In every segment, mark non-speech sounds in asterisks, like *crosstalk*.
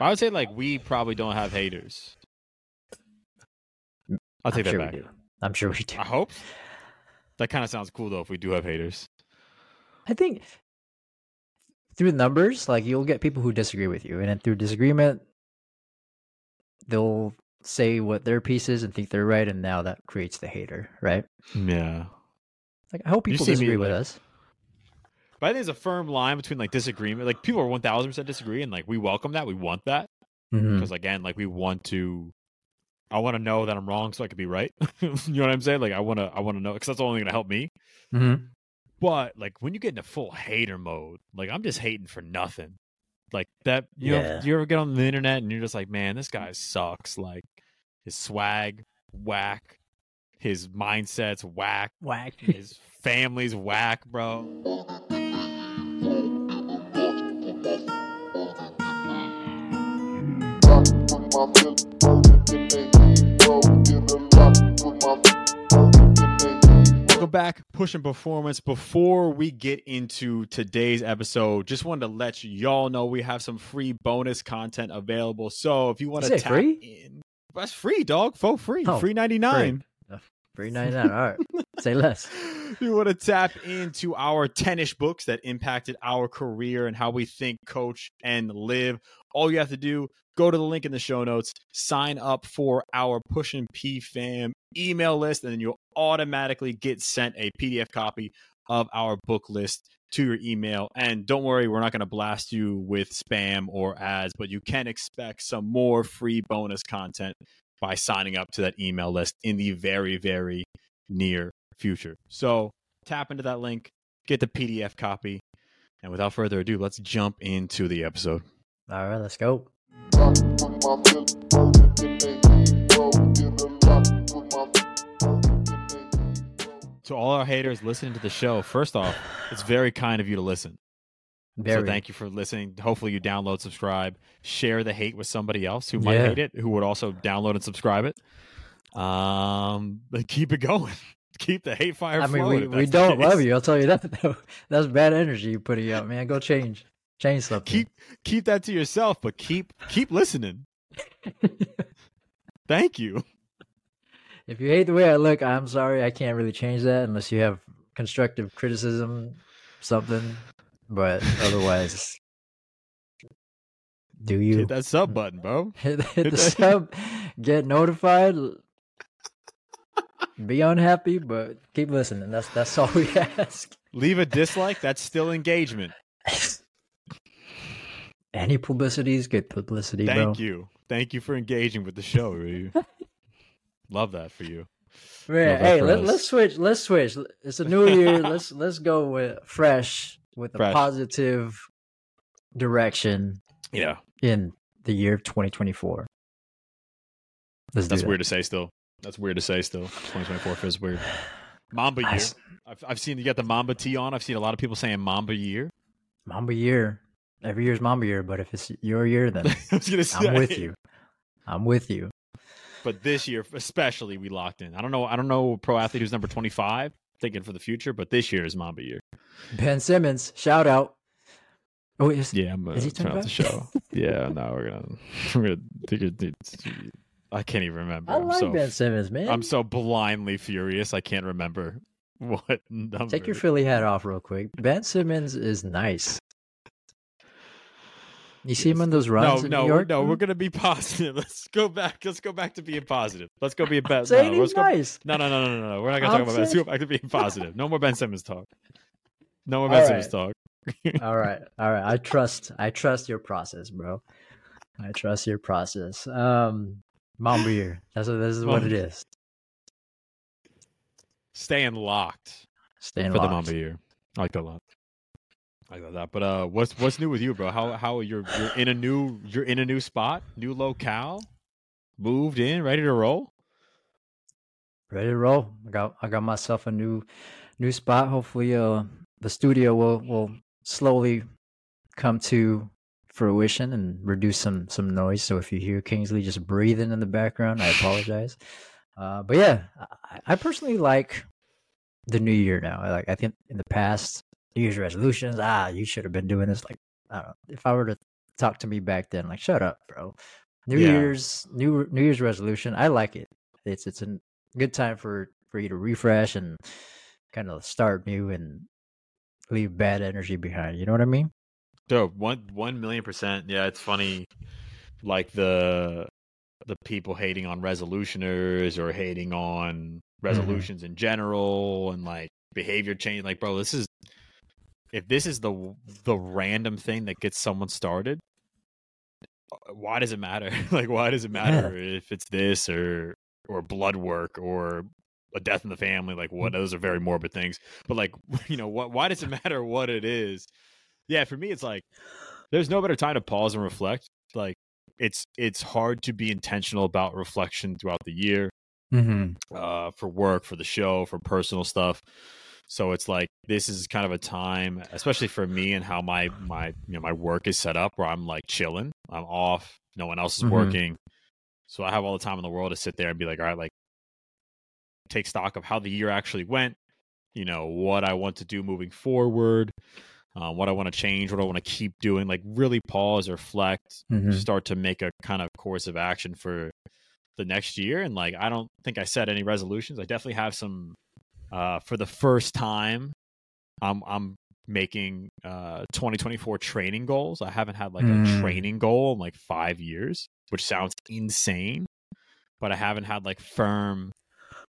I would say like we probably don't have haters. I'll take I'm that sure back. we do. I'm sure we do. I hope. That kind of sounds cool though if we do have haters. I think through numbers, like you'll get people who disagree with you, and then through disagreement, they'll say what their piece is and think they're right, and now that creates the hater, right? Yeah. Like I hope people see me, disagree with like- us. But I think there's a firm line between like disagreement. Like people are one thousand percent disagree, and like we welcome that. We want that Mhm. because again, like we want to. I want to know that I'm wrong so I could be right. *laughs* you know what I'm saying? Like I want to. I want to know because that's only going to help me. Mhm. But like when you get into full hater mode, like I'm just hating for nothing. Like that, you know, you ever get on the internet and you're just like, man, this guy sucks. Like his swag, whack. His mindset's whack. Whack. His family's whack, bro. *laughs* Welcome back, Pushin' Performance. Before we get into today's episode, just wanted to let y'all know we have some free bonus content available. So if you want to tap free? in, that's free, dog. For free, Oh, free ninety nine. Uh, Three ninety nine. All right. *laughs* Say less. you want to tap into our 10ish books that impacted our career and how we think, coach, and live. All you have to do, go to the link in the show notes, sign up for our Push and P fam email list, and then you'll automatically get sent a PDF copy of our book list to your email. And don't worry, we're not going to blast you with spam or ads, but you can expect some more free bonus content by signing up to that email list in the very, very near future. So tap into that link, get the PDF copy, and without further ado, let's jump into the episode. All right. Let's go. To all our haters listening to the show, first off, it's very kind of you to listen. Very. So thank you for listening. Hopefully, you download, subscribe, share the hate with somebody else who might Yeah. hate it, who would also download and subscribe it. Um, keep it going. *laughs* Keep the hate fire I mean, we, we don't love you. I'll tell you that. *laughs* That's bad energy you're putting out, man. Go change, change something. Keep keep that to yourself, but keep keep listening. *laughs* Thank you. if you hate the way I look, I'm sorry. I can't really change that unless you have constructive criticism, something. But *laughs* otherwise, do you Hit that sub button, bro. hit, *laughs* hit hit the that- sub, get notified, be unhappy, but keep listening. That's that's all we ask. Leave a dislike. That's still engagement. Any publicity is good publicity, Thank bro. you. Thank you for engaging with the show, Ryu. *laughs* Love that for you. Man, that hey, for let, us. let's switch. Let's switch. It's a new year. *laughs* let's let's go with fresh with a positive direction Yeah. in the year of 2024. Let's do That's that. weird to say still. That's weird to say still. 2024 feels weird. *sighs* Mamba I year. s- I've, I've seen you got the Mamba tee on. I've seen a lot of people saying Mamba year. Mamba year. Every year's Mamba year, but if it's your year, then *laughs* I was gonna say, I'm with you. I'm with you. But this year, especially, we locked in. I don't know. I don't know pro athlete who's number 25. Thinking for the future, but this year is Mamba year. Ben Simmons, shout out. Oh, is, Yeah, I'm gonna Is he turn off the show. *laughs* yeah, no, we're gonna *laughs* we're gonna. I can't even remember. I I'm like so Ben Simmons, man. I'm so blindly furious. I can't remember what number. Take your Philly hat off real quick. Ben Simmons is nice. You see him on those no, runs in no, New we're- York? no. We're gonna be positive. *laughs* Let's go back. Let's go back to being positive. Let's go be a *laughs* bet. saying No, let's he's go. nice. No, no, no, no, no, no. We're not gonna talk about that. Let's go back to being positive. No more Ben Simmons talk. No more *laughs* Ben. Simmons talk. all right, all right. I trust. I trust your process, bro. I trust your process. Um, Mamba year. That's what. This is what it is. Staying locked Staying for the locked. Mamba year. I like that a lot. I like that. But uh, what's what's new with you, bro? How how you're you're in a new you're in a new spot, new locale, moved in, ready to roll. Ready to roll. I got. I got myself a new, new spot. Hopefully, uh, the studio will will slowly come to fruition and reduce some some noise. So if you hear Kingsley just breathing in the background, I apologize. *laughs* Uh, but yeah, I, I personally like the new year now. I like. I think in the past, New Year's resolutions. Ah, you should have been doing this. Like, I don't know. If I were to talk to me back then. Like, shut up, bro. New Yeah. Year's new New Year's resolution. I like it. It's it's a good time for for you to refresh and kind of start new and leave bad energy behind. You know what I mean? Dope. One one million percent. Yeah, it's funny. Like the the people hating on resolutioners or hating on resolutions in general and like behavior change. Like, bro, this is if this is the the random thing that gets someone started. uh, Why does it matter? *laughs* like, why does it matter if it's this or or blood work or a death in the family? Like, what? Those are very morbid things. But like, *laughs* you know, what? Why does it matter what it is? yeah for me it's like there's no better time to pause and reflect like it's it's hard to be intentional about reflection throughout the year Mm-hmm. uh for work for the show for personal stuff so it's like this is kind of a time especially for me and how my my you know my work is set up where i'm like chilling. I'm off. No one else is Mhm. working. So i have all the time in the world to sit there and be like all right like take stock of how the year actually went you know what i want to do moving forward uh, what i want to change what i want to keep doing. Like really pause reflect Mhm. start to make a kind of course of action for the next year. And like i don't think i set any resolutions. I definitely have some uh for the first time i'm i'm making uh 2024 training goals i haven't had like Mm. a training goal in like five years which sounds insane but i haven't had like firm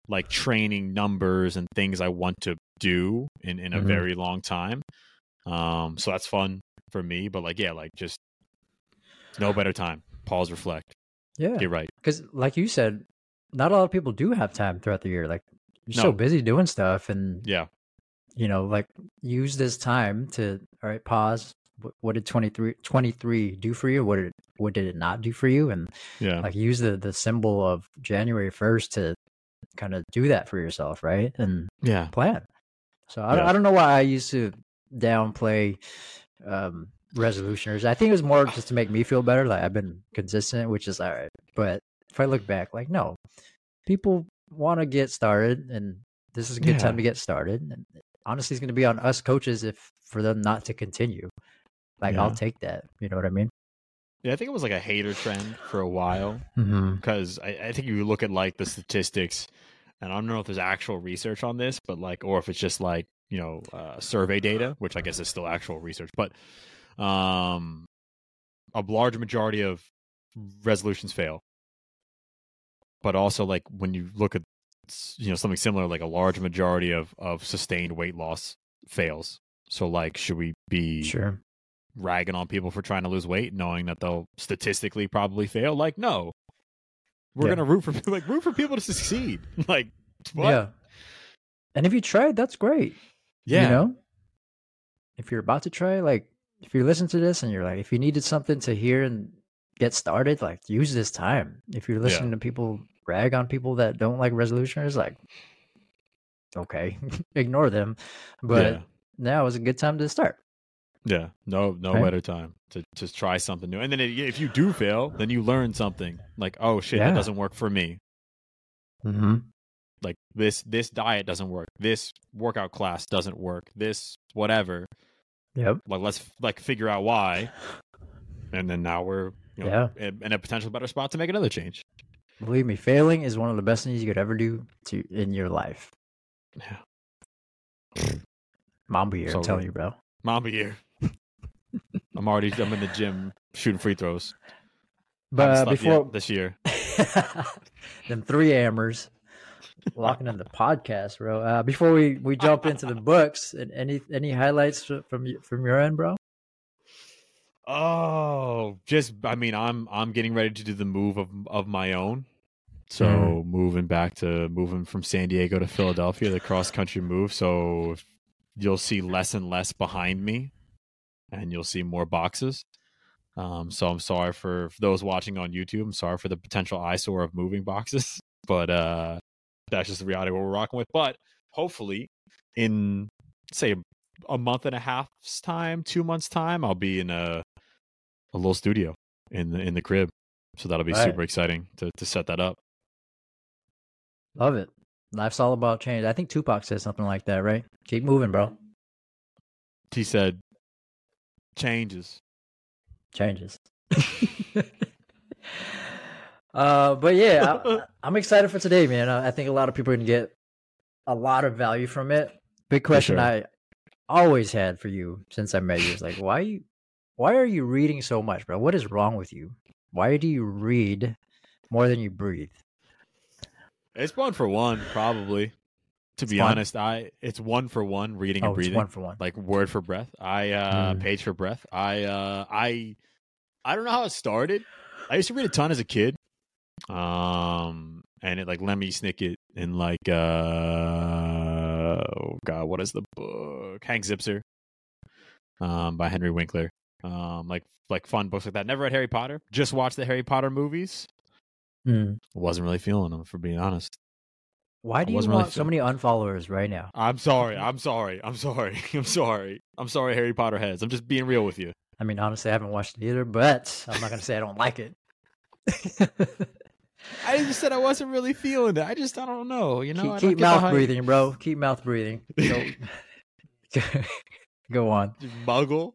like training numbers and things i want to do in in a Mhm. very long time um so that's fun for me but like yeah like just no better time pause reflect Yeah. you're right Because, like you said, not a lot of people do have time throughout the year. Like, you're so busy doing stuff, and yeah you know, like use this time to all right, pause. What, what did 23, 23 do for you? What did it, what did it not do for you? And yeah like use the the symbol of January first to kind of do that for yourself, right? And yeah plan. So I, don't Yeah. I don't know why I used to downplay um, resolutioners. I think it was more just to make me feel better. Like I've been consistent, which is all right. But if I look back, like no, people want to get started, and this is a good time to get started. And honestly, it's going to be on us coaches if for them not to continue. Like I'll take that. You know what I mean? yeah i think it was like a hater trend for a while Mm-hmm. because I, I think you look at like the statistics and i don't know if there's actual research on this but like or if it's just like you know uh, survey data which i guess is still actual research but um a large majority of resolutions fail but also like when you look at you know something similar like a large majority of of sustained weight loss fails so like should we be Sure. ragging on people for trying to lose weight, knowing that they'll statistically probably fail. Like, no, we're Yeah. gonna root for *laughs* like root for people to succeed. *laughs* like, what? Yeah. And if you tried, that's great. yeah, You know, if you're about to try, like, if you listen to this and you're like, if you needed something to hear and get started, like, use this time. If you're listening to people rag on people that don't like resolution is like, okay, *laughs* ignore them. But yeah, now is a good time to start. yeah. No, no Right. better time to just try something new. And then if you do fail, then you learn something. Like, oh shit, Yeah. that doesn't work for me. Mm-hmm. Like this this diet doesn't work. This workout class doesn't work. This whatever. Yep. Like let's like figure out why. *sighs* And then now we're you know, in, in a potential better spot to make another change. Believe me, failing is one of the best things you could ever do to in your life. Yeah. *sniffs* Mamba year, So I'm telling you, bro. Mamba year. *laughs* I'm already I'm in the gym shooting free throws. But slept before this year. *laughs* them three hammers locking in the podcast, bro. Uh, before we, we jump into the books, any any highlights from from your end, bro? Oh, just I mean, I'm I'm getting ready to do the move of of my own. So Mhm. moving back to moving from San Diego to Philadelphia, the cross country move. So you'll see less and less behind me, and you'll see more boxes. Um, so I'm sorry for, for those watching on YouTube. I'm sorry for the potential eyesore of moving boxes, *laughs* but uh, that's just the reality what we're rocking with. But hopefully, in say a month and a half's time, two months time, I'll be in a a little studio in the in the crib. So that'll be super exciting to to set that up. Love it. Life's all about change. I think Tupac said something like that, right? Keep moving, bro. He said, "Changes, changes. *laughs* uh, but yeah, I, *laughs* am excited for today, man. I, I, think a lot of people are gonna get a lot of value from it. Big question sure. I always had for you since I met you is like, why you, why are you reading so much, bro? What is wrong with you? Why do you read more than you breathe? It's one for one, probably. To it's be honest, I it's one for one reading oh, and breathing. one for one, like word for breath. I uh mm. page for breath. I uh I I don't know how it started. I used to read a ton as a kid. Um and it like Lemony Snicket and like uh oh god, what is the book? Hank Zipzer. Um by Henry Winkler. Um like like fun books like that. Never read Harry Potter. Just watched the Harry Potter movies. Mm. Wasn't really feeling them for being honest. Why do you want really so many unfollowers right now? I'm sorry. *laughs* I'm sorry. I'm sorry. *laughs* I'm sorry. I'm sorry, Harry Potter heads. I'm just being real with you. I mean, honestly, I haven't watched it either, but I'm not gonna say I don't like it. *laughs* I just said I wasn't really feeling it. I just I don't know. You know, keep, keep mouth breathing, bro. Keep mouth breathing. Go, go on. Muggle.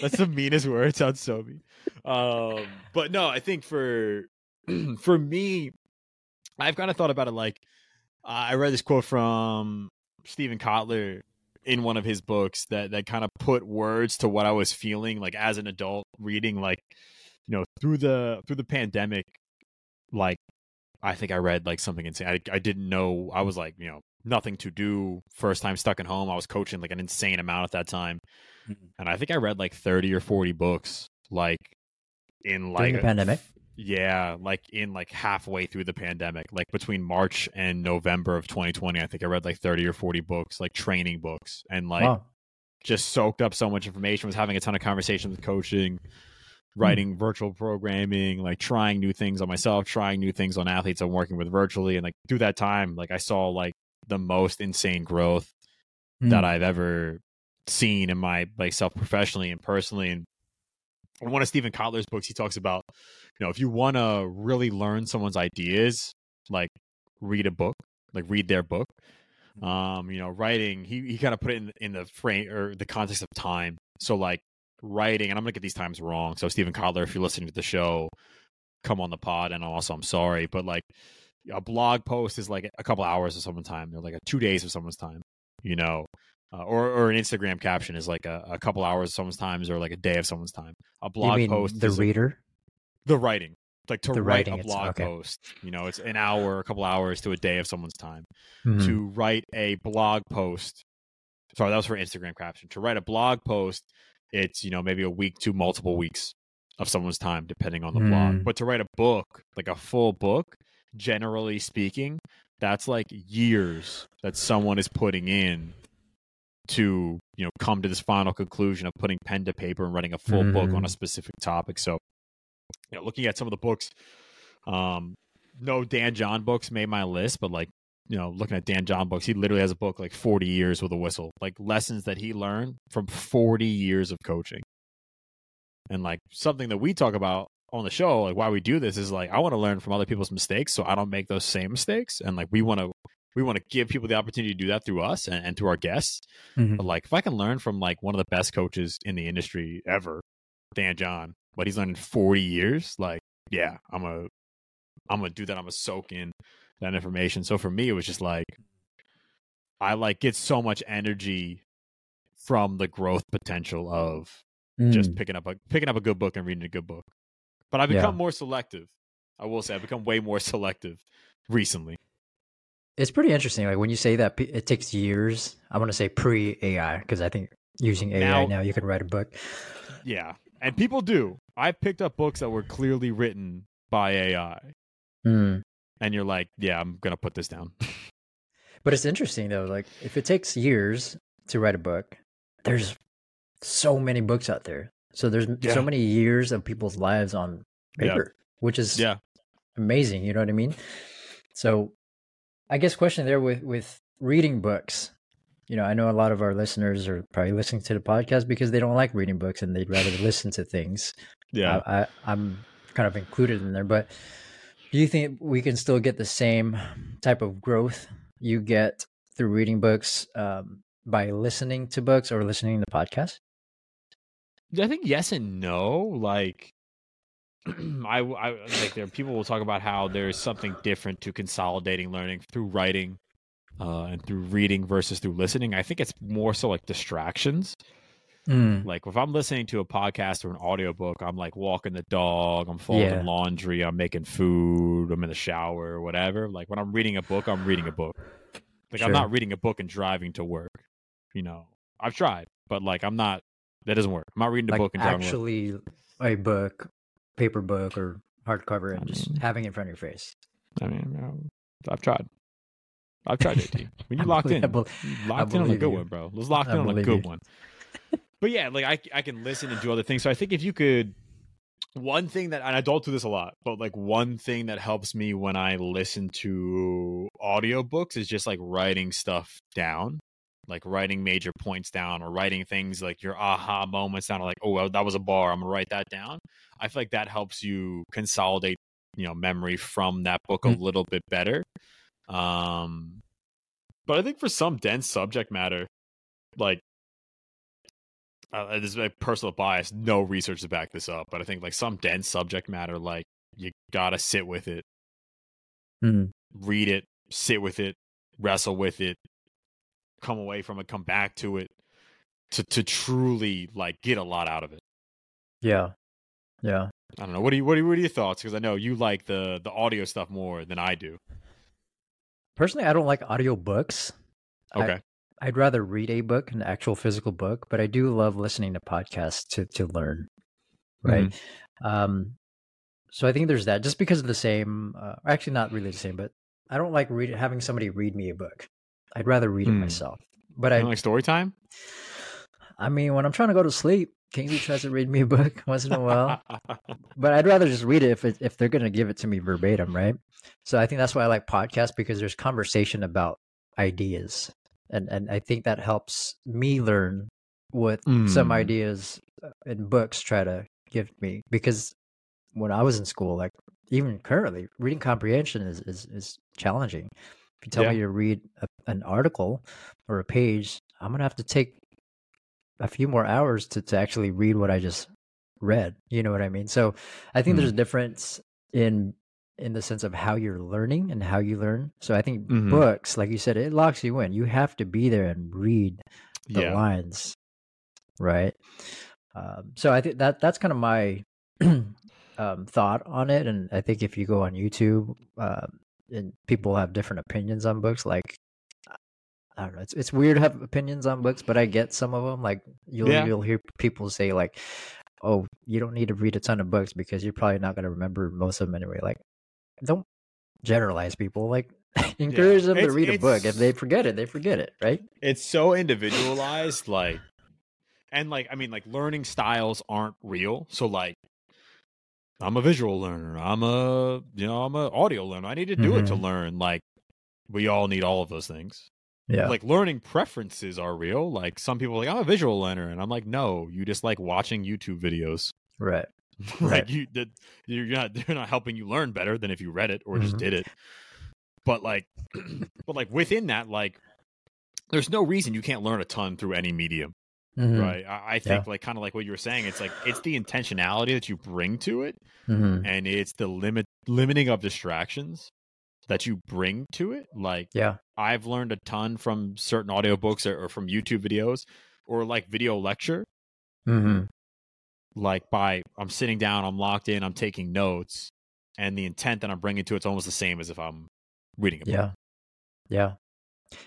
That's the meanest word. It sounds so mean. Um, but no, I think for *clears throat* for me, I've kind of thought about it like uh, I read this quote from Steven Kotler in one of his books that that kind of put words to what I was feeling like as an adult reading like you know through the through the pandemic like I think I read like something insane. I, I didn't know I was like, you know, nothing to do. First time stuck at home. I was coaching like an insane amount at that time. Mm-hmm. And I think I read like 30 or 40 books like in like During the pandemic. Yeah, like in like halfway through the pandemic, like between March and November of 2020, I think I read like 30 or 40 books, like training books, and like wow. just soaked up so much information. Was having a ton of conversations with coaching, hmm. writing virtual programming, like trying new things on myself, trying new things on athletes I'm working with virtually, and like through that time, like I saw like the most insane growth mm. that I've ever seen in my like self professionally and personally, and in one of Steven Kotler's books, he talks about, you know, if you want to really learn someone's ideas, like read a book, like read their book. Mm-hmm. Um, you know, writing, he, he kind of put it in, in the frame or the context of time. So like writing, and I'm gonna get these times wrong. So Steven Kotler, if you're listening to the show, come on the pod. And also, I'm sorry, but like a blog post is like a couple hours of someone's time. They're like a two days of someone's time. You know, uh, or or an Instagram caption is like a, a couple hours of someone's time, or like a day of someone's time. A blog post, the reader, the writing, like to the write a blog okay. post. You know, it's an hour, a couple hours to a day of someone's time. Mm-hmm. To write a blog post, sorry, that was for Instagram caption. To write a blog post, it's you know maybe a week to multiple weeks of someone's time, depending on the mm. blog. But to write a book, like a full book, generally speaking, that's like years that someone is putting in to you know come to this final conclusion of putting pen to paper and writing a full mm-hmm. book on a mm. specific topic so you know looking at some of the books um no dan john books made my list but like you know looking at dan john books he literally has a book like 40 years with a whistle like lessons that he learned from 40 years of coaching and like something that we talk about on the show like why we do this is like i want to learn from other people's mistakes so i don't make those same mistakes and like we want to we want to give people the opportunity to do that through us and, and through our guests. Mm-hmm. But like, if I can learn from like one of the best coaches in the industry ever, Dan John, what he's learned in 40 years, like, yeah, I'm a, I'm gonna do that. I'm gonna soak in that information. So for me, it was just like, I like get so much energy from the growth potential of mm. just picking up a picking up a good book and reading a good book. But I've become yeah. more selective. I will say I've become way more *laughs* selective recently. It's pretty interesting. Like when you say that it takes years, I want to say pre AI because I think using AI now, now, you can write a book. Yeah, and people do. I've picked up books that were clearly written by AI, mm. and you're like, yeah, I'm gonna put this down. *laughs* but it's interesting though. Like if it takes years to write a book, there's so many books out there. So there's yeah. so many years of people's lives on paper, yeah. which is yeah amazing. You know what I mean? So I guess question there with with reading books. You know, I know a lot of our listeners are probably listening to the podcast because they don't like reading books and they'd rather *laughs* listen to things. Yeah, I, I, I'm kind of included in there, but do you think we can still get the same type of growth you get through reading books um, by listening to books or listening to podcasts? I think yes and no. Like, *clears throat* I, I like there. People will talk about how there's something different to consolidating learning through writing, uh, and through reading versus through listening. I think it's more so like distractions. Mm, Like if I'm listening to a podcast or an audiobook, I'm like walking the dog, I'm folding Yeah. laundry, I'm making food, I'm in the shower or whatever. Like when I'm reading a book, I'm reading a book. Like I'm not reading a book and driving to work. You know, I've tried, but like I'm not. That doesn't work. I'm not reading a like book and driving. actually a book, paper book or hardcover, and I just mean- having it in front of your face. I mean, I've tried. I've tried JT. *laughs* When you locked in, locked in on a good you. one, bro. Let's lock in on a good you. one. *laughs* But yeah, like I, I can listen and do other things. So I think if you could, one thing that, and I don't do this a lot, but like one thing that helps me when I listen to audiobooks is just like writing stuff down, like writing major points down or writing things like your aha moments down. Like, oh, that was a bar. I'm gonna write that down. I feel like that helps you consolidate, you know, memory from that book a Mm. little bit better. Um, but I think for some dense subject matter, like uh, this is my personal bias. No research to back this up, but I think like some dense subject matter, like you gotta sit with it, Mm, read it, sit with it, wrestle with it, come away from it, come back to it, to to truly like get a lot out of it. yeah, yeah. I don't know. What do you what are, what are your thoughts? Because I know you like the the audio stuff more than I do. Personally, I don't like audiobooks. I- Okay. I'd rather read a book, an actual physical book, but I do love listening to podcasts to to learn. Right. Um, so I think there's that. Just because of the same, uh, actually not really the same, but I don't like read having somebody read me a book. I'd rather read it Hmm. myself. But I, like story time? I mean, when I'm trying to go to sleep, Kingsley tries to read me a book *laughs* once in a while. *laughs* but I'd rather just read it if it, if they're going to give it to me verbatim, right? So I think that's why I like podcasts because there's conversation about ideas, and and I think that helps me learn what some Mm. ideas uh, in books try to give me. Because when I was in school, like even currently, reading comprehension is is, is challenging. You tell Yeah. me to read a, an article or a page, I'm gonna have to take a few more hours to, to actually read what I just read. You know what I mean? So I think Mm. there's a difference in in the sense of how you're learning and how you learn. So I think Mhm. books, like you said, it locks you in. You have to be there and read the yeah. lines, right? Um, so I think that that's kind of my *clears throat* um, thought on it. And I think if you go on YouTube, uh, and people have different opinions on books, like I don't know, it's it's weird to have opinions on books, but I get some of them. Like you'll Yeah. you'll hear people say like, "Oh, you don't need to read a ton of books because you're probably not going to remember most of them anyway." Like, don't generalize people. Like, *laughs* encourage them to read a book. If they forget it, they forget it, right? it's so individualized like and like i mean like learning styles aren't real so like i'm a visual learner i'm a you know i'm a audio learner i need to do it to Mhm. learn like we all need all of those things Yeah. like learning preferences are real like some people are like i'm a visual learner and i'm like no you just like watching youtube videos right. *laughs* like Right. you that you're not *laughs* they're not helping you learn better than if you read it or just Mhm. did it but like *clears throat* but like within that like there's no reason you can't learn a ton through any medium Mhm. right i, I think like kind of like what you were saying it's like it's the intentionality that you bring to it Mhm. and it's the limit limiting of distractions that you bring to it like Yeah. i've learned a ton from certain audiobooks or, or from youtube videos or like video lecture hmm like by i'm sitting down i'm locked in i'm taking notes and the intent that i'm bringing to it's almost the same as if i'm reading a book Yeah. Yeah.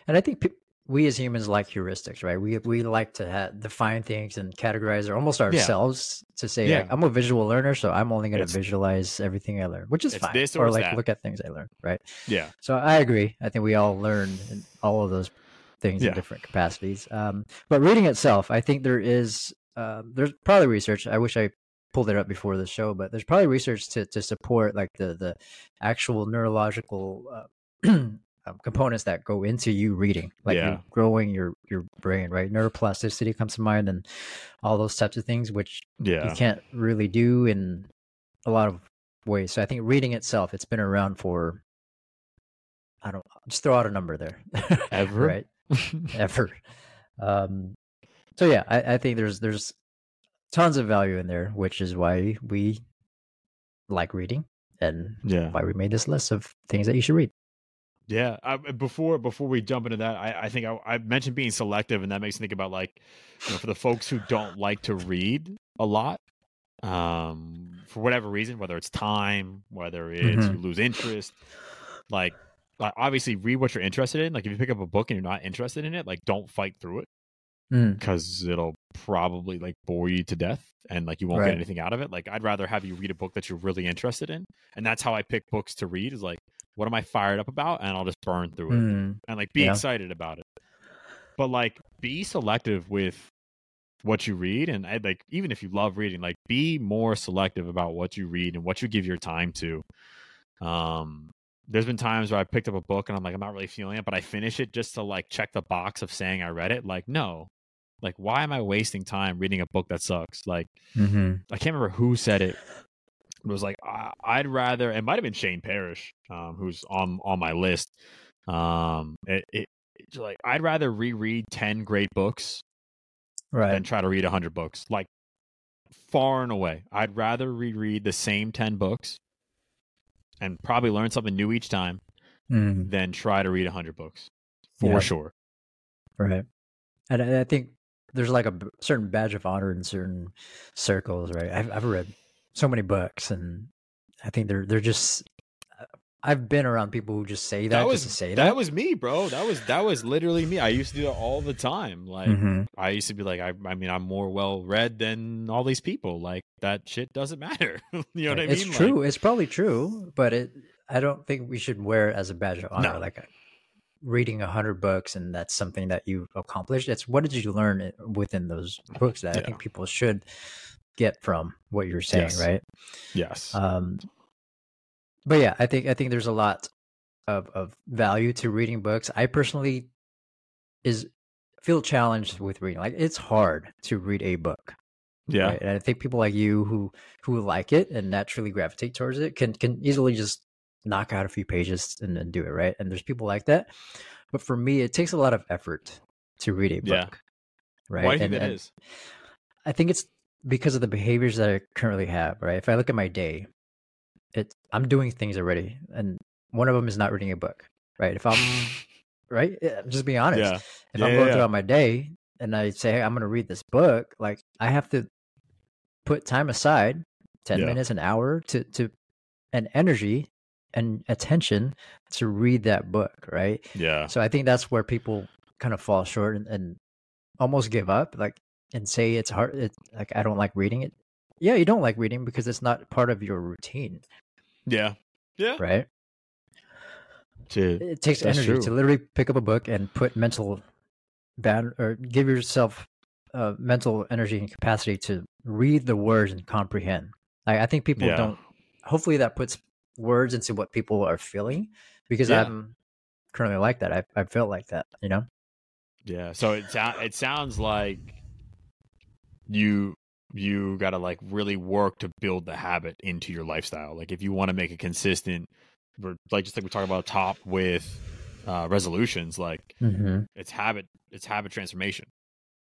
And I think pe- we as humans like heuristics, right? We we like to ha- define things and categorize or almost ourselves to say, Yeah. like, I'm a visual learner, so I'm only going to visualize everything I learn, which is fine. or it's like that. look at things I learn, right? yeah So I agree. I think we all learn in all of those things Yeah. in different capacities. Um, but reading itself, I think there is uh, there's probably research. I wish I pulled it up before the show, but there's probably research to to support like the the actual neurological uh, *clears throat* um, components that go into you reading, like Yeah. you're growing your your brain, right? Neuroplasticity comes to mind, and all those types of things, which yeah you can't really do in a lot of ways. So I think reading itself, it's been around for I don't just throw out a number there. *laughs* Ever? right? Ever. Um so yeah, I, I think there's there's tons of value in there, which is why we like reading and Yeah. why we made this list of things that you should read. Yeah. I, before before we jump into that, I, I think I, I mentioned being selective, and that makes me think about like, you know, for the folks who don't like to read a lot, um, for whatever reason, whether it's time, whether it's Mhm. you lose interest, like, like obviously read what you're interested in. Like if you pick up a book and you're not interested in it, like don't fight through it Mm, because it'll probably like bore you to death and like you won't Right. get anything out of it. Like I'd rather have you read a book that you're really interested in, and that's how I pick books to read. Is like, what am I fired up about, and I'll just burn through it mm, and like be Yeah. excited about it. But like be selective with what you read and I like even if you love reading, like be more selective about what you read and what you give your time to. Um there's been times where I picked up a book and I'm like, I'm not really feeling it, but I finish it just to like check the box of saying I read it. Like, no. Like, why am I wasting time reading a book that sucks? Like, mm-hmm. I can't remember who said it. It was like I, I'd rather. It might have been Shane Parrish, um, who's on on my list. Um, it, it it's like I'd rather reread ten great books than try to read hundred books. Like far and away, I'd rather reread the same ten books and probably learn something new each time Mm, than try to read hundred books for Yeah. sure. right. And I, I think there's like a b- certain badge of honor in certain circles, right? I've, I've read so many books, and I think they're they're just. I've been around people who just say that, was just to say that that. was me, bro. That was that was literally me. I used to do that all the time. Like Mhm. I used to be like, I, I mean, I'm more well read than all these people. Like that shit doesn't *laughs* matter. *laughs* you know what I mean? It's Like, true. it's probably true, but it. I don't think we should wear it as a badge of honor. No. Like uh, reading a hundred books, and that's something that you accomplished. It's what did you learn within those books that I think people should get from what you're saying, Yes. right? yes. Um, but yeah, I think I think there's a lot of of value to reading books. I personally is feel challenged with reading. Like it's hard to read a book. yeah. Right? And I think people like you who who like it and naturally gravitate towards it can can easily just knock out a few pages and then do it, right? And there's people like that. But for me, it takes a lot of effort to read a book. Yeah. Right. Why do you and, think that is? I think it's because of the behaviors that I currently have, right? If I look at my day, it's I'm doing things already. And one of them is not reading a book. Right. If I'm *laughs* right, just be honest Yeah. if Yeah, I'm going yeah. throughout my day and I say, hey, I'm going to read this book, like I have to put time aside, 10 Yeah. minutes, an hour to, to, and energy and attention to read that book. Right. Yeah. So I think that's where people kind of fall short and, and almost give up, like, and say it's hard. It's like, I don't like reading it. Yeah. You don't like reading because it's not part of your routine. Yeah. Yeah. Right. To- it takes energy true. to literally pick up a book and put mental bad or give yourself uh, mental energy and capacity to read the words and comprehend. I, I think people Yeah. don't. Hopefully, that puts words into what people are feeling because Yeah. I'm currently like that. I I felt like that, you know. Yeah. So it it sounds like you you got to like really work to build the habit into your lifestyle. Like if you want to make it consistent, like just like we talked about top with uh, resolutions, like Mm-hmm. it's habit it's habit transformation.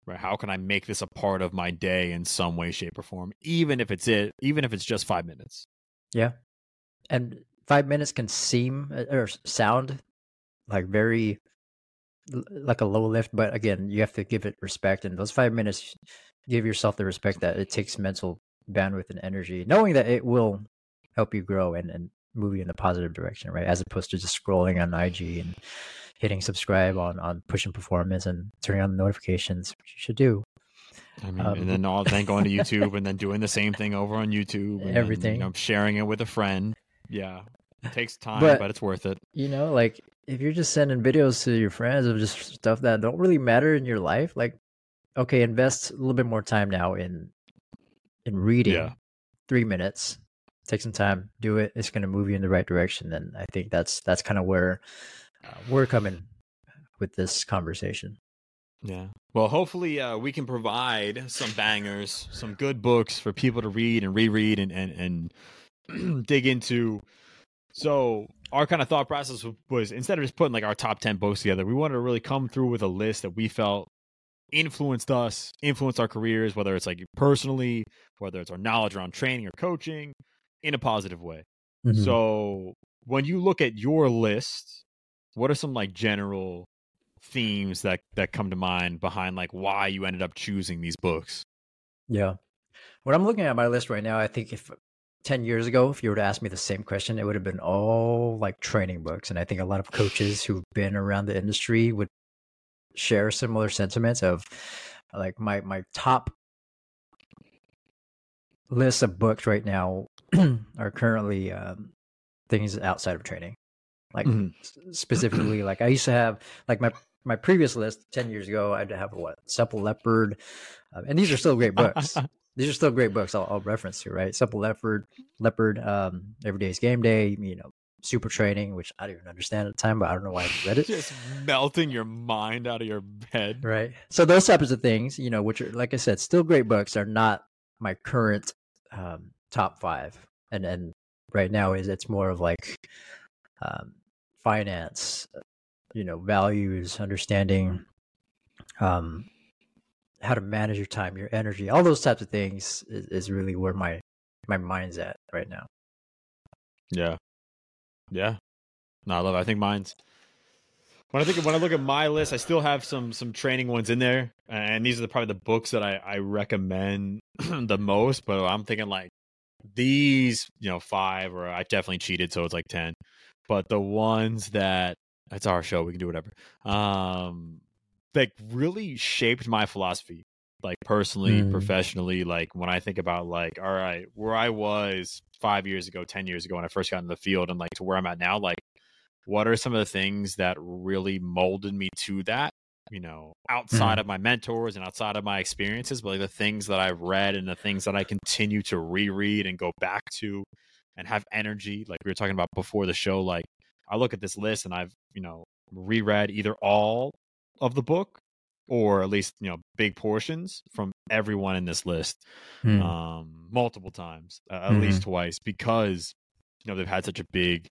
Right? How can I make this a part of my day in some way, shape, or form, even if it's it, even if it's just five minutes. Yeah, and five minutes can seem uh, or sound like very like a low lift, but again, you have to give it respect. And those five minutes, give yourself the respect that it takes mental bandwidth and energy, knowing that it will help you grow and, and move you in a positive direction, right? As opposed to just scrolling on IG and hitting subscribe on on Pushin' Performance and turning on the notifications, which you should do. I mean, Um, and then all then going to *laughs* YouTube and then doing the same thing over on YouTube. And then, Everything. you know, sharing it with a friend. Yeah, it takes time, But- but, it's worth it. you know like if you're just sending videos to your friends of just stuff that don't really matter in your life like okay invest a little bit more time now in in reading Yeah. three minutes take some time do it it's going to move you in the right direction and i think that's that's kind of where uh, we're coming with this conversation Yeah. Well, hopefully uh, we can provide some bangers, some good books for people to read and reread and and, and *clears throat* dig into. So our kind of thought process was instead of just putting like our top ten books together, we wanted to really come through with a list that we felt influenced us, influenced our careers, whether it's like personally, whether it's our knowledge around training or coaching, in a positive way. Mhm. So when you look at your list, what are some like general themes that that come to mind behind like why you ended up choosing these books? Yeah. When I'm looking at my list right now, I think if 10 years ago, if you were to ask me the same question, it would have been all like training books. And I think a lot of coaches who've been around the industry would share similar sentiments of like my, my top list of books right now *clears throat* are currently um, things outside of training. Like Mhm. specifically, like I used to have like my my previous list 10 years ago, I'd have what Supple Leopard. Um, and these are still great books these are still great books I'll, I'll reference to, right? Supple Leopard, Leopard, um, Everyday's Game Day, you know, Super Training, which I didn't even understand at the time, but I don't know why I read it. Just melting your mind out of your head. Right. So those types of things, you know, which are like I said, still great books, are not my current um, top five. And and right now is it's more of like um, finance, you know, values, understanding um, how to manage your time, your energy, all those types of things is, is really where my my mind's at right now. Yeah. Yeah. No, I love it. I think mine's when I think when I look at my list, I still have some some training ones in there, and these are the, probably the books that I I recommend *clears throat* the most. But I'm thinking like these, you know, five, or I definitely cheated, so it's like ten. But the ones that it's our show, we can do whatever. Um, like really shaped my philosophy, like personally, Mm. professionally. Like when I think about like, all right, where I was five years ago, ten years ago when I first got in the field, and like to where I'm at now, like what are some of the things that really molded me to that you know outside of my mentors and outside of my experiences but like the things that i've read and the things that i continue to reread and go back to and have energy like we were talking about before the show like i look at this list and i've you know reread either all of the book or at least you know big portions from everyone in this list Hmm. um, multiple times, uh, at least twice, because you know they've had such a big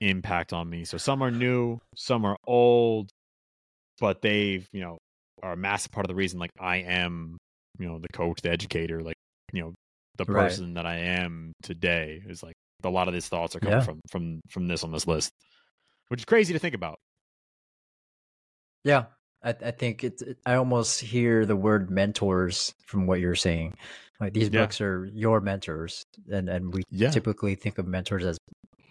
impact on me. So some are new, some are old, but they've you know are a massive part of the reason. Like I am, you know, the coach, the educator, like you know, the Right. person that I am today is like a lot of these thoughts are coming Yeah. from from from this on this list, which is crazy to think about. Yeah, I, I think it's. It, I almost hear the word mentors from what you're saying. Like these Yeah. books are your mentors, and and we Yeah. typically think of mentors as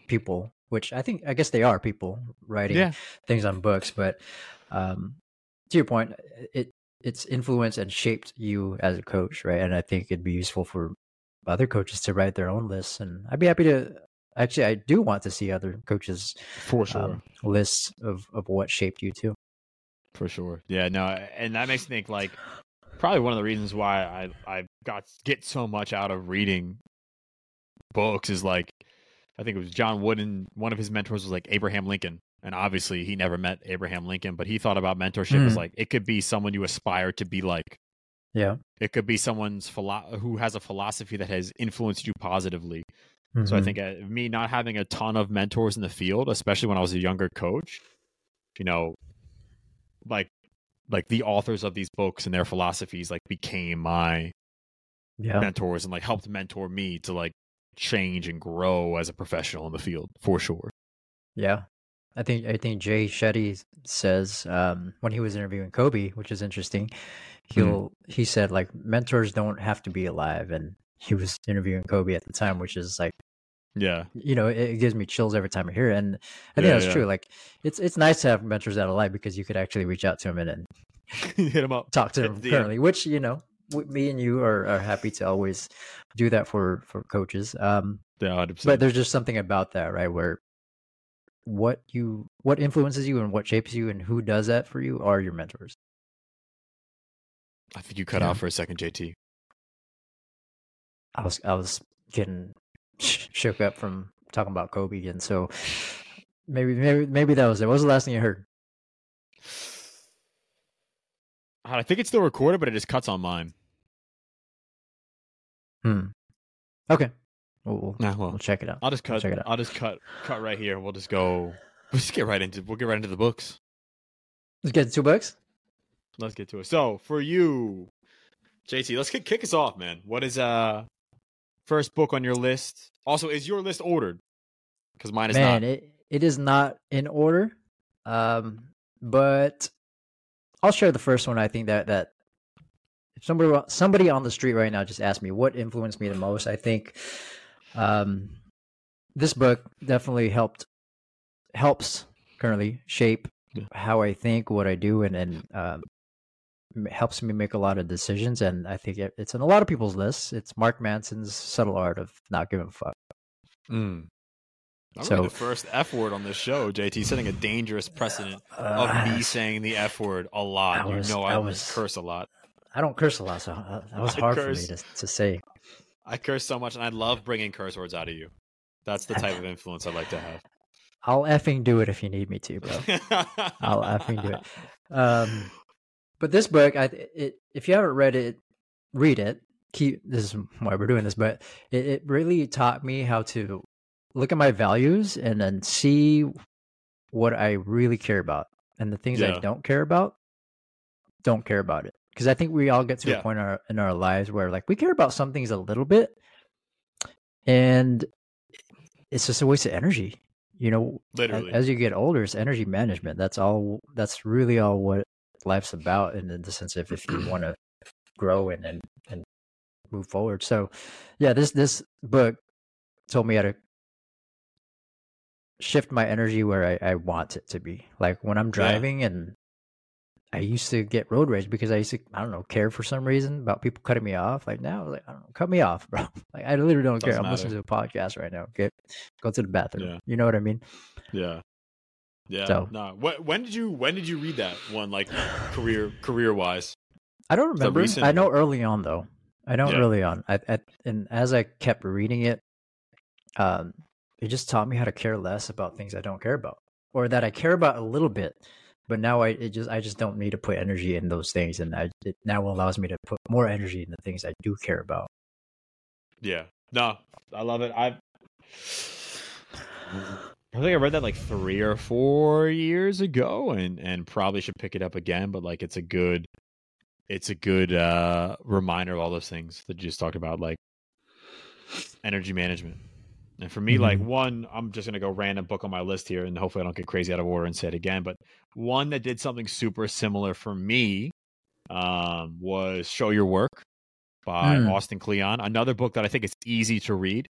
people, which I think I guess they are people writing Yeah, things on books. But um, to your point, it it's influenced and shaped you as a coach, right? And I think it'd be useful for other coaches to write their own lists, and I'd be happy to. Actually, I do want to see other coaches for sure. um, lists of of what shaped you too. For sure. Yeah, no, and that makes me think like probably one of the reasons why I I got get so much out of reading books is like I think it was John Wooden, one of his mentors was like Abraham Lincoln. And obviously he never met Abraham Lincoln, but he thought about mentorship as Mm. like it could be someone you aspire to be like. Yeah. It could be someone's philo- who has a philosophy that has influenced you positively. So I Mhm. think uh, me not having a ton of mentors in the field, especially when I was a younger coach, you know, like like the authors of these books and their philosophies like became my yeah. mentors and like helped mentor me to like change and grow as a professional in the field for sure. Yeah. I think I think Jay Shetty says um, when he was interviewing Kobe, which is interesting, he'll he said like mentors don't have to be alive, and he was interviewing Kobe at the time, which is like Yeah. you know it, gives me chills every time I hear it, and I think Yeah, that's yeah. true. Like it's it's nice to have mentors that are alive because you could actually reach out to them and, and *laughs* Hit him up. talk to *laughs* them the currently, which you know me and you are, are happy to always do that for for coaches. Um, Yeah, 100%. but there's just something about that right where what you what influences you and what shapes you and who does that for you are your mentors I think you cut Yeah. out for a second, JT. i was i was getting shook up from talking about kobe and so maybe maybe maybe that was it what was the last thing you heard I think it's still recorded, but it just cuts on mine. hmm okay we'll, we'll, Nah, well, we'll check it out I'll just We'll cut. check it out I'll just cut. Cut right here. We'll just go. *laughs* We'll just get right into. We'll get right into the books. let's get to two books let's get to it. So for you, JT, let's kick, kick us off, man. What is uh first book on your list? Also, is your list ordered? Because mine is Man, not. it it is not in order. Um, but I'll share the first one. I think that that if somebody somebody on the street right now just asked me what influenced me the most, I think um, this book definitely helped helps currently shape how I think, what I do, and and um, helps me make a lot of decisions. And I think it, it's in a lot of people's lists. It's Mark Manson's Subtle Art of Not Giving a Fuck. Mm. I'm So- so, the first F word on this show, JT, setting a dangerous precedent of Uh, me saying the F word a lot. Was- you know I, I was was- curse a lot. I don't curse a lot, so uh, that was I hard for me to, to say. I curse so much, and I love bringing curse words out of you. That's the type of influence I like to have. I'll effing do it if you need me to, bro. *laughs* I'll effing do it. Um, but this book, I it, if you haven't read it, read it. Keep this is why we're doing this, but it, it really taught me how to look at my values and then see what I really care about, and the things Yeah. I don't care about, don't care about it. Because I think we all get to Yeah. a point in our, in our lives where like we care about some things a little bit, and it's just a waste of energy. You know, Literally. as you get older it's energy management that's all that's really all what life's about in the sense of if you want to grow and, and and move forward. So yeah this this book told me how to shift my energy where I, I want it to be. Like when i'm driving and i used to get road rage because i used to i don't know care for some reason about people cutting me off. Like now like i don't know cut me off bro. *laughs* Like i literally don't care. Doesn't i'm listening to a podcast right now. Get go to the bathroom. Yeah. you know what i mean? Yeah. Yeah. So- No. What, when did you when did you read that one like career career wise? I don't remember. I know early on though. I know Yeah. early on. I, I and as I kept reading it, um, it just taught me how to care less about things I don't care about, or that I care about a little bit, but now I it just I just don't need to put energy in those things, and I, it now allows me to put more energy in the things I do care about. Yeah. No, I love it. I I think I read that like three or four years ago, and and probably should pick it up again. But like, it's a good, it's a good uh reminder of all those things that you just talked about, like energy management. And for me, like Mhm. one, I'm just gonna go random book on my list here, and hopefully I don't get crazy out of order and say it again. But one that did something super similar for me um, was "Show Your Work" by Mm. Austin Kleon. Another book that I think is easy to read.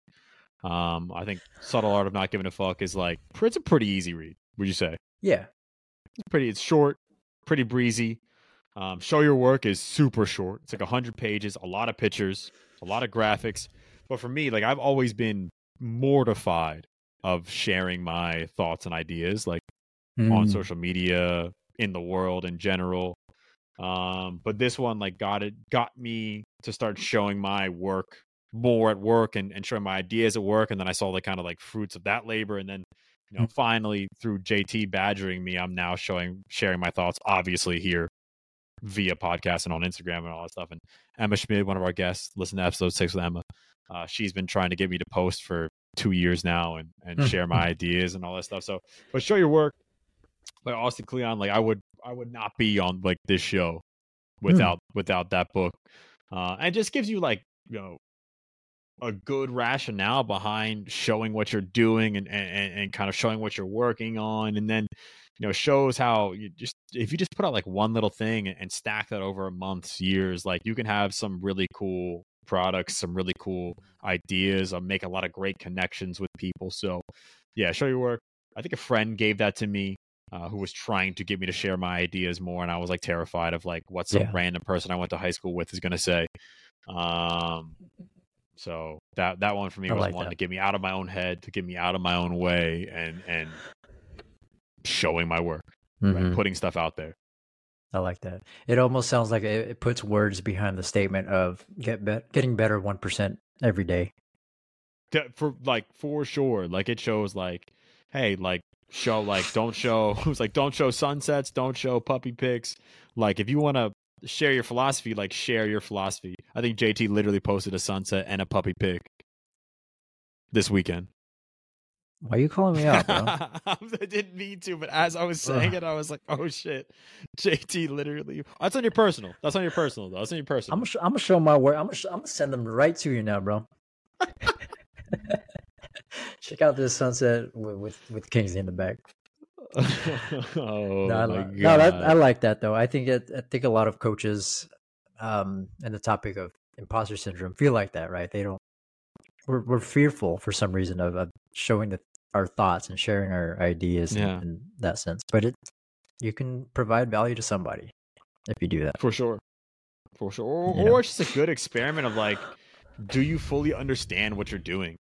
Um, I think "Subtle Art of Not Giving a Fuck" is like it's a pretty easy read. Would you say? Yeah, It's pretty. It's short, pretty breezy. Um, Show Your Work is super short. It's like hundred pages, a lot of pictures, a lot of graphics. But for me, like I've always been mortified of sharing my thoughts and ideas, like on Mm. social media, in the world in general. Um, but this one like got it got me to start showing my work more at work and, and showing my ideas at work. And then I saw the kind of like fruits of that labor. And then, you know, Mm. finally through JT badgering me, I'm now showing sharing my thoughts, obviously here via podcast and on Instagram and all that stuff. And Emma Schmid, one of our guests, listen to episode six with Emma. Uh, she's been trying to get me to post for two years now and, and Mm. share my *laughs* ideas and all that stuff. So, but show your work like Austin Kleon, like I would, I would not be on like this show without without that book. Uh, and just gives you like you know a good rationale behind showing what you're doing and, and and kind of showing what you're working on, and then you know shows how you just if you just put out like one little thing and stack that over months, years, like you can have some really cool products, some really cool ideas, or make a lot of great connections with people. So yeah, show your work. I think a friend gave that to me uh, who was trying to get me to share my ideas more, and I was like terrified of like what some Yeah. random person I went to high school with is going to say. Um, so that that one for me I was like one that. to get me out of my own head, to get me out of my own way, and and showing my work, right? Mhm. putting stuff out there. I like that. It almost sounds like it, it puts words behind the statement of get bet getting better one percent every day. For like for sure like it shows like hey like show like don't show *laughs* it was like don't show sunsets don't show puppy pics like if you want to share your philosophy like share your philosophy i think jt literally posted a sunset and a puppy pic this weekend Why are you calling me out, bro? *laughs* I didn't mean to, but as I was saying it, I was like, "Oh shit, JT!" Literally, that's on your personal. That's on your personal, though. That's on your personal. I'm gonna, sh- I'm gonna show my work. I'm gonna, sh- I'm gonna send them right to you now, bro. *laughs* *laughs* Check out this sunset with with, with Kingsley in the back. *laughs* oh no, I, my li- god! no that, I like that though. I think it, I think a lot of coaches, um, and the topic of imposter syndrome feel like that, right? They don't. We're we're fearful for some reason of, of showing the, our thoughts and sharing our ideas in- Yeah. in, that sense. But it, you can provide value to somebody if you do that. For sure. For sure. Or, or it's just a good experiment of like, do you fully understand what you're doing?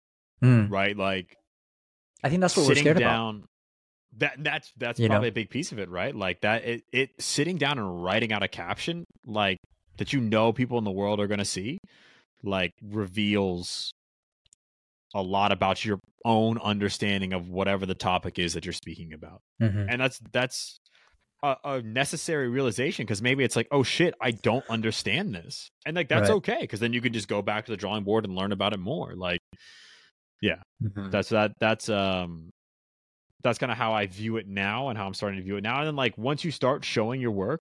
Mm. Right? Like I think that's what we're scared about. That that's that's You know? probably a big piece of it, right? Like that it, it sitting down and writing out a caption like that you know people in the world are gonna see, like reveals a lot about your own understanding of whatever the topic is that you're speaking about. Mhm. and that's that's a, a necessary realization because maybe it's like oh shit i don't understand this and like that's Right. okay because then you can just go back to the drawing board and learn about it more like Mhm. that's that that's um that's kind of how i view it now and how i'm starting to view it now. And then like once you start showing your work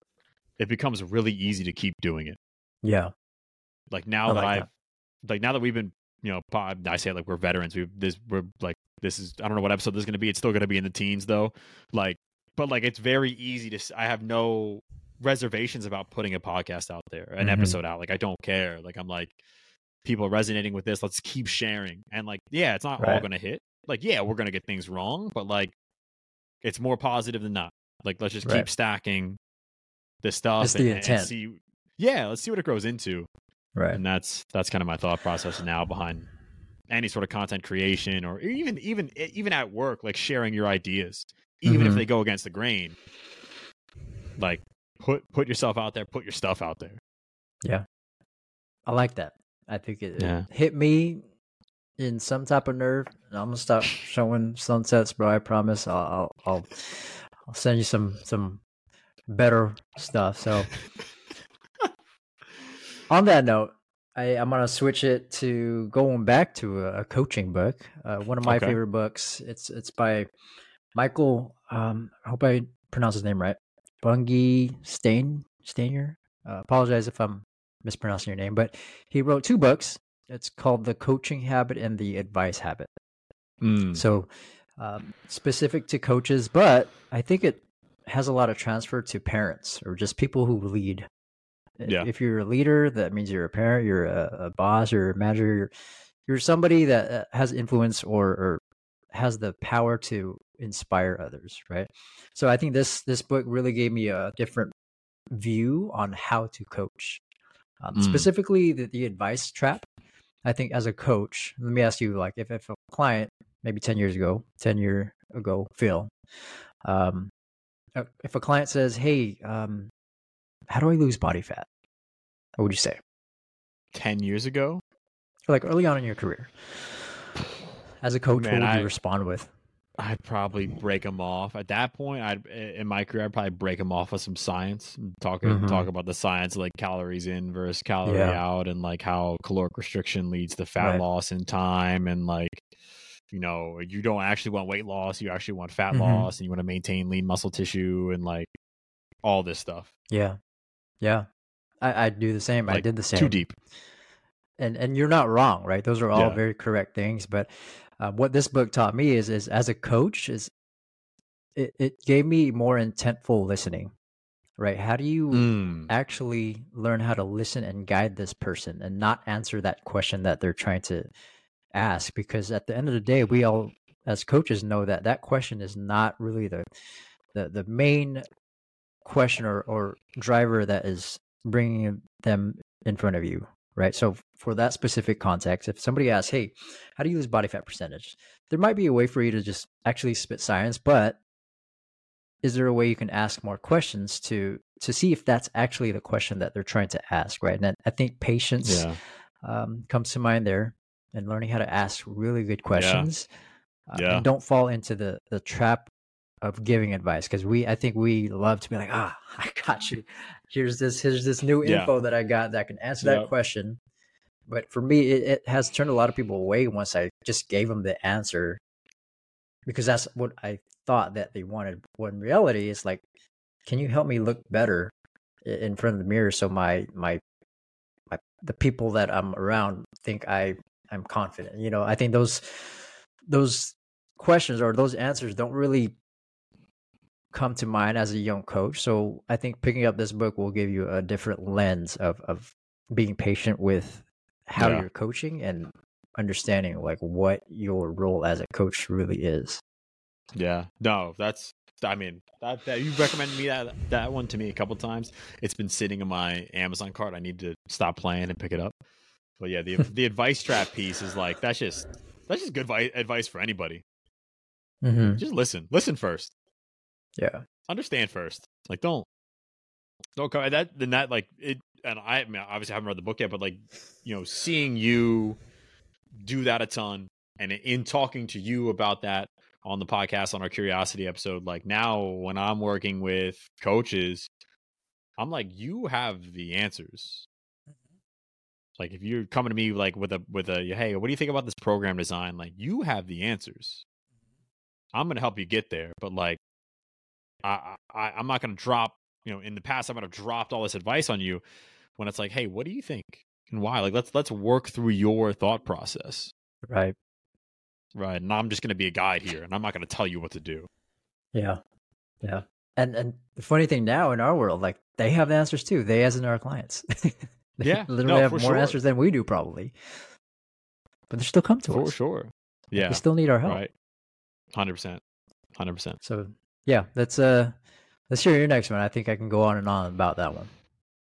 it becomes really easy to keep doing it. Yeah. like now that i've that. like now that we've been you know i say like we're veterans. We've this we're like this is i don't know what episode this is going to be. It's still going to be in the teens though. Like but like it's very easy to I have no reservations about putting a podcast out there an Mhm. episode out. Like i don't care. Like i'm like people resonating with this. Let's keep sharing. And like yeah it's not all going to hit like yeah we're going to get things wrong but like it's more positive than not like let's just keep stacking this stuff It's and, the and intent. see yeah let's see what it grows into Right. and that's that's kind of my thought process now behind any sort of content creation or even even even at work like sharing your ideas even if Mhm. they go against the grain like put put yourself out there put your stuff out there yeah I like that. I think it, it hit me in some type of nerve. I'm gonna stop showing sunsets, bro. I promise. I'll I'll I'll, I'll send you some some better stuff. So *laughs* on that note, I, I'm gonna switch it to going back to a, a coaching book. Uh, one of my Okay. favorite books. It's it's by Michael. Um, I hope I pronounce his name right. Bungay Stain Stainer. Uh, apologize if I'm mispronouncing your name, but he wrote two books. It's called The Coaching Habit and The Advice Habit. Mm. So um, specific to coaches, but I think it has a lot of transfer to parents or just people who lead. Yeah. If you're a leader, that means you're a parent, you're a, a boss, you're a manager, you're, you're somebody that uh, has influence or, or has the power to inspire others, right? So I think this this book really gave me a different view on how to coach. Um, Mm. Specifically, the, the advice trap. I think as a coach, let me ask you, like, if, if a client maybe 10 years ago, 10 year ago, Phil, um, uh, if a client says, Hey, um, how do I lose body fat? What would you say? 10 years ago Like early on in your career, as a coach, Man, what would I- you respond with? I'd probably break them off at that point i'd in my career i'd probably break them off with some science talk Mhm. talk about the science of like calories in versus calorie Yeah. out and like how caloric restriction leads to fat Right. loss in time and like you know you don't actually want weight loss you actually want fat Mhm. loss and you want to maintain lean muscle tissue and like all this stuff Yeah. Yeah. I, I do the same. I did the same. too deep and and you're not wrong right those are all Yeah. very correct things but uh, what this book taught me is is as a coach is it, it gave me more intentful listening right? How do you Mm. actually learn how to listen and guide this person and not answer that question that they're trying to ask? Because at the end of the day we all as coaches know that that question is not really the the, the main question or, or driver that is bringing them in front of you right? So for that specific context if somebody asks hey how do you lose body fat percentage? There might be a way for you to just actually spit science but is there a way you can ask more questions to to see if that's actually the question that they're trying to ask right? And i think patience yeah. um, comes to mind there and learning how to ask really good questions Uh, Yeah. and don't fall into the the trap of giving advice because we i think we love to be like ah *laughs* i got you here's this here's this new Yeah. info that i got that can answer that question but for me it, it has turned a lot of people away once i just gave them the answer because that's what I thought that they wanted. When reality is like, can you help me look better in front of the mirror so my my my the people that I'm around think I I'm confident. You know, I think those those questions or those answers don't really come to mind as a young coach. So I think picking up this book will give you a different lens of of being patient with how yeah. you're coaching and understanding like what your role as a coach really is. Yeah. No, that's I mean, that, that you recommended me that that one to me a couple times. It's been sitting in my Amazon cart. I need to stop playing and pick it up. But yeah, the *laughs* the advice trap piece is like that's just that's just good vi- advice for anybody. Mm-hmm. Just listen, listen first. Yeah, understand first. Like don't don't come that then that like it. And I, I mean, obviously I haven't read the book yet, but like you know, seeing you do that a ton, and in talking to you about that on the podcast on our curiosity episode, like now when I'm working with coaches, I'm like, you have the answers. Mm-hmm. Like if you're coming to me like with a with a hey, what do you think about this program design? Like you have the answers. Mm-hmm. I'm gonna help you get there, but like I, I I'm not gonna drop. You know, in the past, I might have dropped all this advice on you when it's like, hey, what do you think and why? Like let's let's work through your thought process. Right. Right. And I'm just gonna be a guide here, and I'm not gonna tell you what to do. Yeah. Yeah. And and the funny thing now in our world, like they have the answers too. They as in our clients. *laughs* They yeah, literally no, have more sure. answers than we do, probably. But they still come to for us. For sure. Yeah. We still need our help. Right. Hundred percent. Hundred percent. So yeah, let's uh let's hear your next one. I think I can go on and on about that one.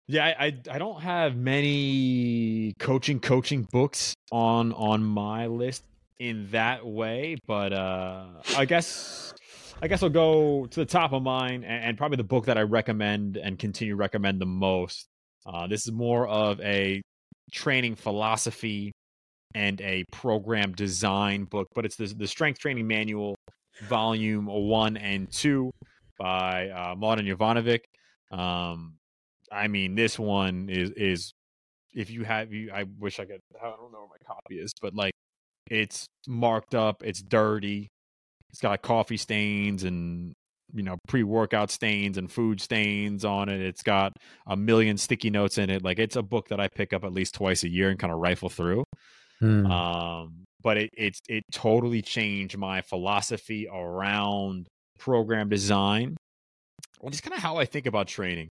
Yeah, I, I, I don't have many coaching coaching books on on my list in that way, but uh I guess I guess I'll go to the top of mine and, and probably the book that I recommend and continue recommend the most uh, this is more of a training philosophy and a program design book, but it's the, the Strength Training Manual, Volume One and Two by uh, Mladen Jovanovic. Um, I mean, this one is is if you have you, I wish I could. I don't know where my copy is, but like it's marked up, it's dirty, it's got coffee stains and you know pre-workout stains and food stains on it it's got a million sticky notes in it like it's a book that i pick up at least twice a year and kind of rifle through mm. um but it it's it totally changed my philosophy around program design and just kind of how i think about training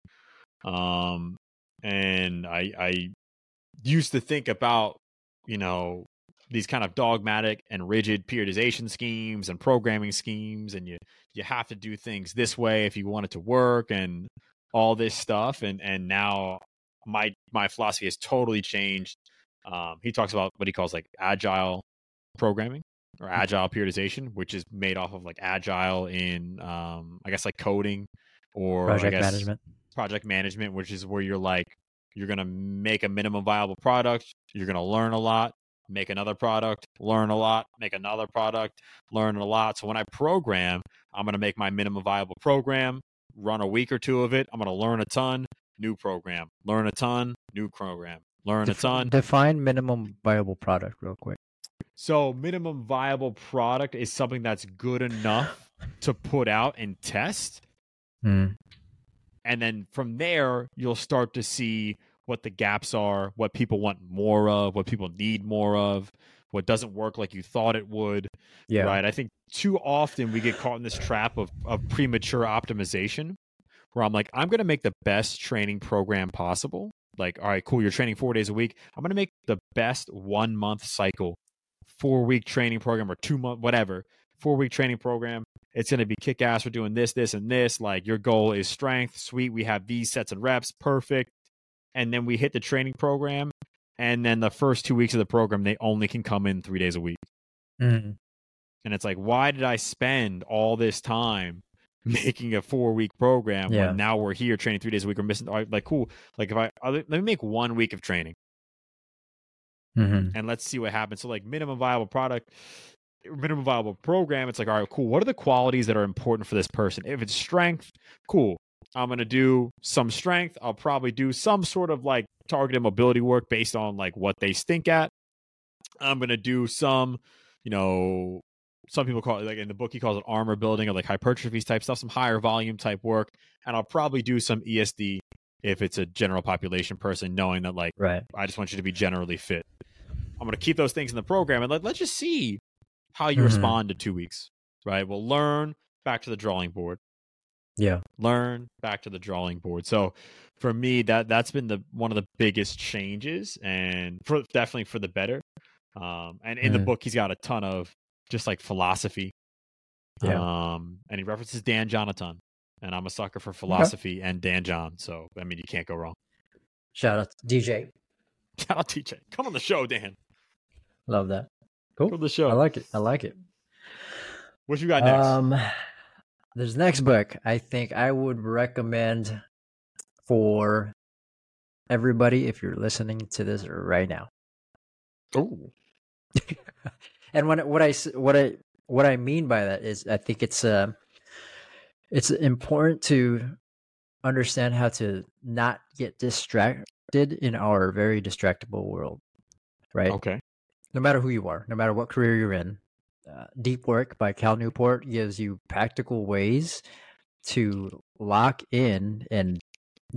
um and i i used to think about you know these kind of dogmatic and rigid periodization schemes and programming schemes and you you have to do things this way if you want it to work and all this stuff and and now my my philosophy has totally changed. Um, he talks about what he calls like agile programming or mm-hmm. agile periodization which is made off of like agile in um, i guess like coding or project guess, management project management which is where you're like you're going to make a minimum viable product you're going to learn a lot make another product, learn a lot, make another product, learn a lot. So when I program, I'm going to make my minimum viable program, run a week or two of it. I'm going to learn a ton, new program, learn a ton, new program, learn Def- a ton. Define minimum viable product real quick. So minimum viable product is something that's good enough to put out and test. Mm. And then from there, you'll start to see what the gaps are, what people want more of, what people need more of, what doesn't work like you thought it would. Yeah. Right. I think too often we get caught in this trap of, of premature optimization where I'm like, I'm going to make the best training program possible. Like, all right, cool. You're training four days a week. I'm going to make the best one month cycle, four week training program or two month, whatever, four week training program. It's going to be kick ass. We're doing this, this, and this. Like, your goal is strength. Sweet. We have these sets and reps. Perfect and then we hit the training program, and then the first two weeks of the program they only can come in three days a week. Mm-hmm. And it's like, why did I spend all this time *laughs* making a four week program yeah. when now we're here training three days a week? We're missing like cool. Like if I let me make one week of training, mm-hmm. and let's see what happens. So like minimum viable product, minimum viable program. It's like all right, cool. What are the qualities that are important for this person? If it's strength, cool. I'm to do some strength. I'll probably do some sort of like targeted mobility work based on like what they stink at. I'm to do some, you know, some people call it like in the book he calls it armor building or like hypertrophy type stuff, some higher volume type work, and I'll probably do some ESD if it's a general population person, knowing that like Right. I just want you to be generally fit. I'm going to keep those things in the program and let, let's just see how you Mhm. respond to two weeks, right? We'll learn back to the drawing board, Yeah. learn back to the drawing board. So for me, that that's been the one of the biggest changes, and for definitely for the better. Um, and in the Mhm. book, he's got a ton of just like philosophy. Yeah. Um, and he references Dan Jonathan, and I'm a sucker for philosophy and Dan John. So I mean, you can't go wrong. Shout out to DJ. I'll teach it. Come on the show, Dan. Love that. Come Cool. on the show. I like it. I like it. what you got next? Um, this next book, I think I would recommend for everybody if you're listening to this right now. oh, *laughs* and when I what I what I mean by that is I think it's uh, it's important to understand how to not get distracted in our very distractible world, right? okay. no matter who you are, no matter what career you're in. Uh, Deep Work by Cal Newport gives you practical ways to lock in and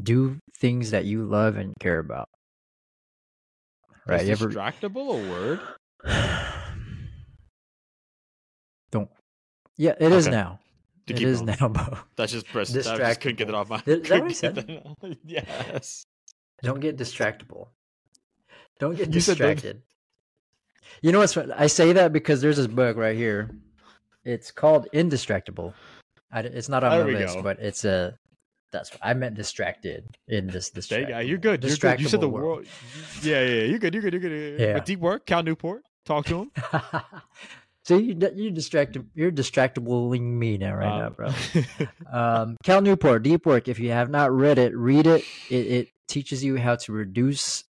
do things that you love and care about. Right? Is You ever distractible a word? *sighs* don't? Yeah, it is Okay. now. To It keep is going. now, Bo. *laughs* That's just press. I just couldn't get it off my. Is that what I that- *laughs* yes. Don't get distractible. Don't get You distracted. You know what's? I say that because there's this book right here. It's called Indistractable. I, it's not on There the list, go. but it's a. That's what I meant distracted in this. There you go. You're good. You're good. You said the Distractible world. Yeah, yeah. yeah. You're good. You're good. You're good. Yeah. Deep work. Cal Newport. Talk to him. *laughs* so you you distracted. You're distractabling me now, right now, Um, bro. *laughs* um, Cal Newport, Deep Work. If you have not read it, read it. It, it teaches you how to reduce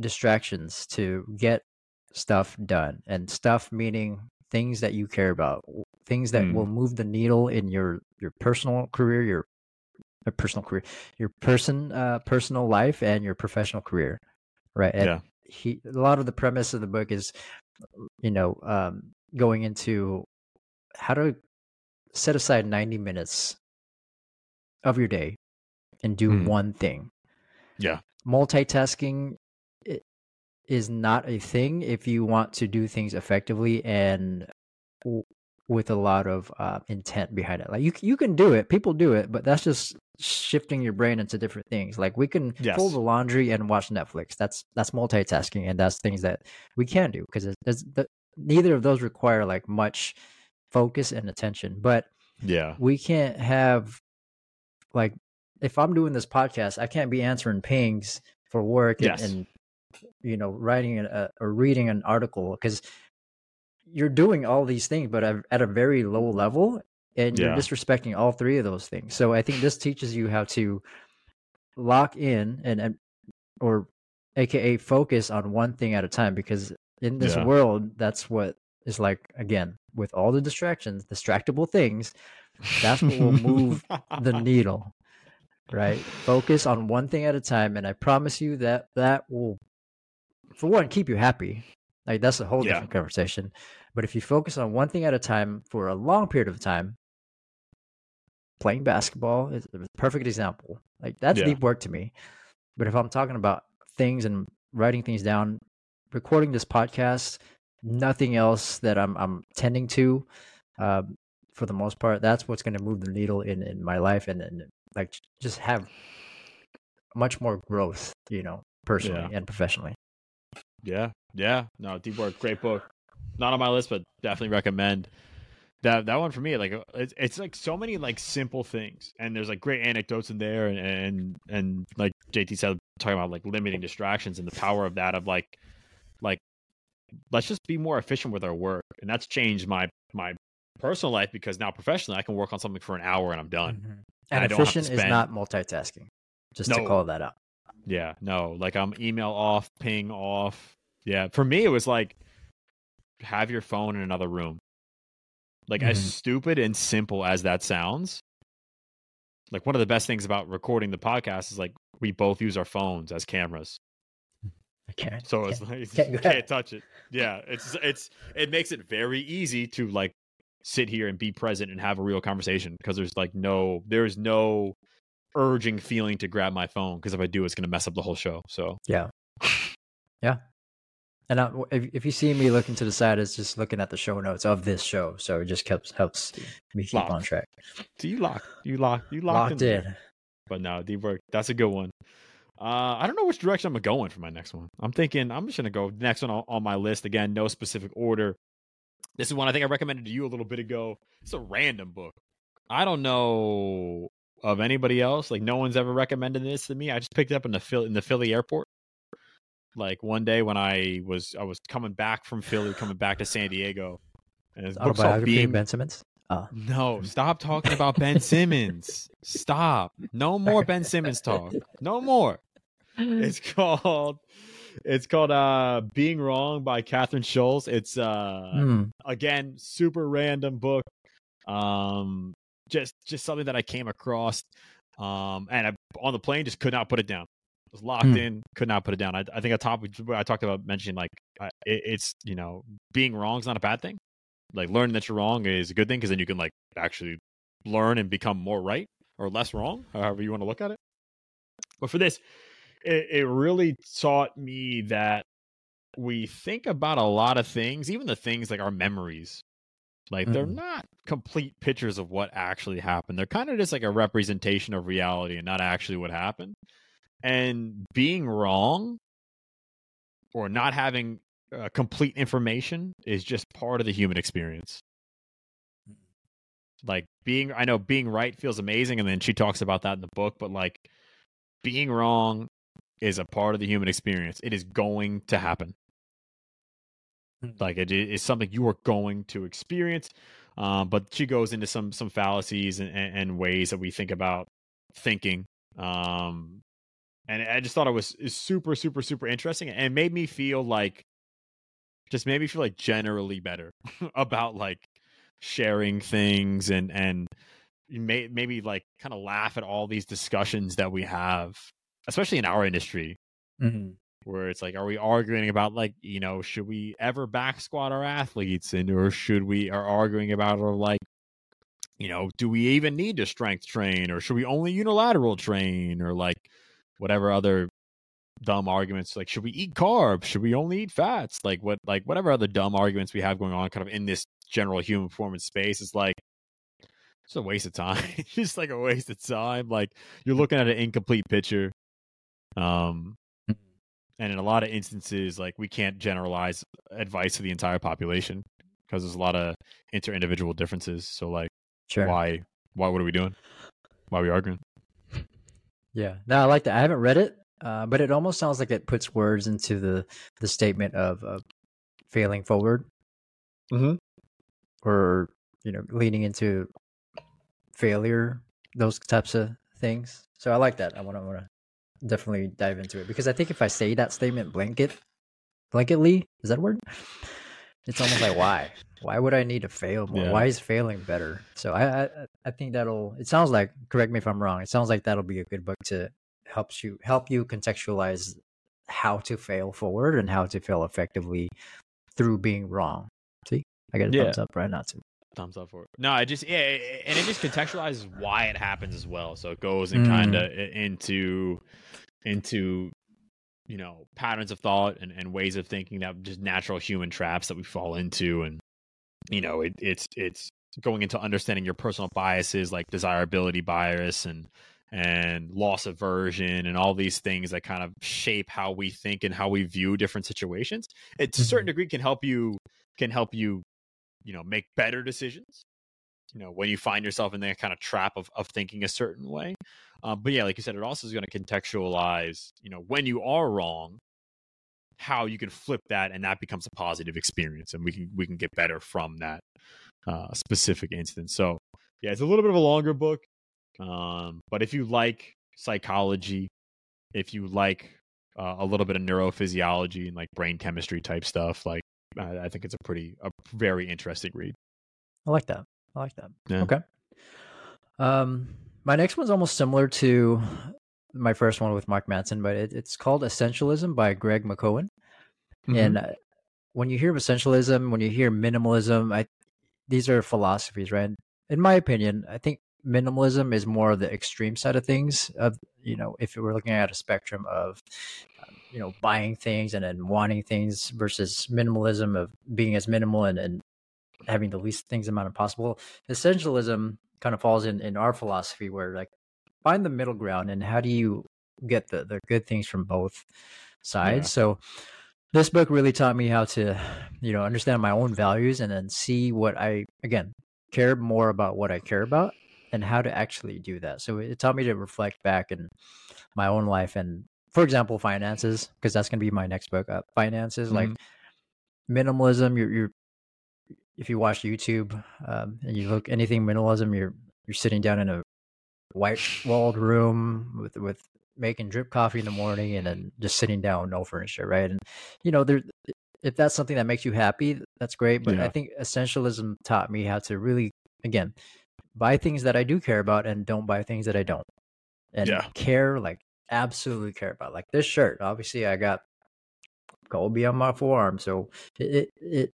distractions to get stuff done, and stuff meaning things that you care about, things that Mm. will move the needle in your your personal career, your uh, personal career, your person uh, personal life, and your professional career. Right. And Yeah. He a lot of the premise of the book is, you know, um, going into how to set aside 90 minutes of your day and do Mm. one thing. Yeah. Multitasking is not a thing if you want to do things effectively and w- with a lot of uh, intent behind it. Like you, you can do it. People do it, but that's just shifting your brain into different things. Like we can Yes. fold the laundry and watch Netflix. That's that's multitasking, and that's things that we can do because neither of those require like much focus and attention. But yeah. we can't have like if I'm doing this podcast, I can't be answering pings for work and, Yes. and you know writing a, uh, or reading an article because you're doing all these things, but at, at a very low level, and you're disrespecting all three of those things. So I think this teaches you how to lock in and, and or aka focus on one thing at a time because in this Yeah. world that's what is like again with all the distractions distractible things that's what will move the *laughs* needle right focus on one thing at a time and i promise you that that will for one keep you happy like that's a whole Yeah. different conversation but if you focus on one thing at a time for a long period of time playing basketball is a perfect example like that's Yeah. deep work to me but if i'm talking about things and writing things down recording this podcast nothing else that i'm i'm tending to um, for the most part that's what's going to move the needle in in my life and, and like just have much more growth you know personally Yeah. and professionally Yeah, yeah. No, Deep Work, great book. Not on my list, but definitely recommend that that one for me. Like, uh, it's it's like so many like simple things, and there's like great anecdotes in there, and and and like JT said, talking about like limiting distractions and the power of that of like like let's just be more efficient with our work, and that's changed my my personal life because now professionally I can work on something for an hour and I'm done. and, don't have to efficient is not multitasking just to call that out Yeah, no, like I'm email off, ping off. Yeah, for me it was like have your phone in another room. Like as Mhm. stupid and simple as that sounds, like one of the best things about recording the podcast is like we both use our phones as cameras. I can't So it's can't- like can't you *laughs* can't touch it. Yeah, it's it's it makes it very easy to like sit here and be present and have a real conversation because there's like no there's no urging feeling to grab my phone because if I do, it's going to mess up the whole show. So Yeah. Yeah. And I, if, if you see me looking to the side, it's just looking at the show notes of this show. So it just helps helps me keep Locked. on track. do you lock you lock you locked, Locked in. in. But no, deep work. That's a good one. Uh, I don't know which direction I'm going for my next one. I'm thinking I'm just gonna go next one on, on my list again. No specific order. This is one I think I recommended to you a little bit ago. It's a random book. I don't know of anybody else. Like no one's ever recommended this to me. I just picked it up in the Philly, in the Philly airport. Like one day when I was I was coming back from Philly, coming back to San Diego, and this book's called Being Ben Simmons. Oh, no, stop talking about Ben Simmons. Stop. No more Ben Simmons talk. No more. *laughs* It's called it's called uh Being Wrong by Kathryn Schulz. It's uh Hmm. again super random book. Um just just something that I came across um and I, on the plane just could not put it down. Was locked Hmm. in, could not put it down. I, I think I talked I talked about mentioning like I, it, it's you know being wrong is not a bad thing like learning that you're wrong is a good thing because then you can like actually learn and become more right or less wrong, however you want to look at it. But for this, it, it really taught me that we think about a lot of things, even the things like our memories. Like they're Mhm. not complete pictures of what actually happened. They're kind of just like a representation of reality and not actually what happened. And being wrong or not having uh, complete information is just part of the human experience. Like being, I know being right feels amazing, and then she talks about that in the book, but like being wrong is a part of the human experience. It is going to happen. Mm. Like it is something you are going to experience. Um, but she goes into some some fallacies and, and, and ways that we think about thinking. Um, and I just thought it was super super super interesting and it made me feel like just made me feel like generally better *laughs* about like sharing things and and may maybe like kind of laugh at all these discussions that we have especially in our industry Mhm. where it's like are we arguing about like you know should we ever back squat our athletes and or should we are arguing about or like you know do we even need to strength train or should we only unilateral train or like whatever other dumb arguments like should we eat carbs? Should we only eat fats? Like what like whatever other dumb arguments we have going on kind of in this general human performance space is like it's a waste of time. *laughs* It's just like a waste of time. Like you're looking at an incomplete picture um and in a lot of instances like we can't generalize advice to the entire population because there's a lot of inter-individual differences so like Sure. why why what are we doing why are we arguing Yeah. No, I like that. I haven't read it, uh, but it almost sounds like it puts words into the the statement of, of failing forward, mm-hmm. or you know, leaning into failure, those types of things. So I like that. I want to want to definitely dive into it because I think if I say that statement blanket, blanketly, is that a word? It's almost like why? *laughs* Why would I need to fail more? Yeah. Why is failing better? So I, I I think that'll. It sounds like. Correct me if I'm wrong. It sounds like that'll be a good book to helps you help you contextualize how to fail forward and how to fail effectively through being wrong. See, I got a Yeah. thumbs up right now too. Thumbs up for it. No i just yeah and it just contextualizes why it happens as well. So it goes and hmm. kind of into into you know patterns of thought and, and ways of thinking that just natural human traps that we fall into. And you know it, it's it's going into understanding your personal biases like desirability bias and and loss aversion and all these things that kind of shape how we think and how we view different situations. It to a certain mm-hmm. degree can help you can help you you know make better decisions you know when you find yourself in that kind of trap of, of thinking a certain way. Um, but yeah like you said it also is going to contextualize you know when you are wrong how you can flip that and that becomes a positive experience and we can we can get better from that uh, specific instance. So yeah it's a little bit of a longer book um, but if you like psychology if you like uh, a little bit of neurophysiology and like brain chemistry type stuff like I, I think it's a pretty a very interesting read I like that. I like that. Yeah. Okay. Um, my next one's almost similar to my first one with Mark Manson, but it, it's called Essentialism by Greg McKeown. Mm-hmm. And uh, when you hear of essentialism, when you hear minimalism, I these are philosophies, right? In my opinion, I think minimalism is more of the extreme side of things. Of you know, if we're looking at a spectrum of um, you know buying things and then wanting things versus minimalism of being as minimal and, and having the least things amount of possible. Essentialism kind of falls in in our philosophy where like find the middle ground and how do you get the the good things from both sides. Yeah. So this book really taught me how to you know understand my own values and then see what I again care more about what I care about and how to actually do that. So it taught me to reflect back in my own life and for example finances because that's going to be my next book uh, finances mm-hmm. like minimalism you're, you're if you watch YouTube um, and you look anything minimalism you're you're sitting down in a white walled room with with making drip coffee in the morning and then just sitting down no furniture right and you know there if that's something that makes you happy that's great but yeah. i think essentialism taught me how to really again buy things that I do care about and don't buy things that I don't. And yeah. care like absolutely care about. Like this shirt, obviously I got Kobe on my forearm, so it it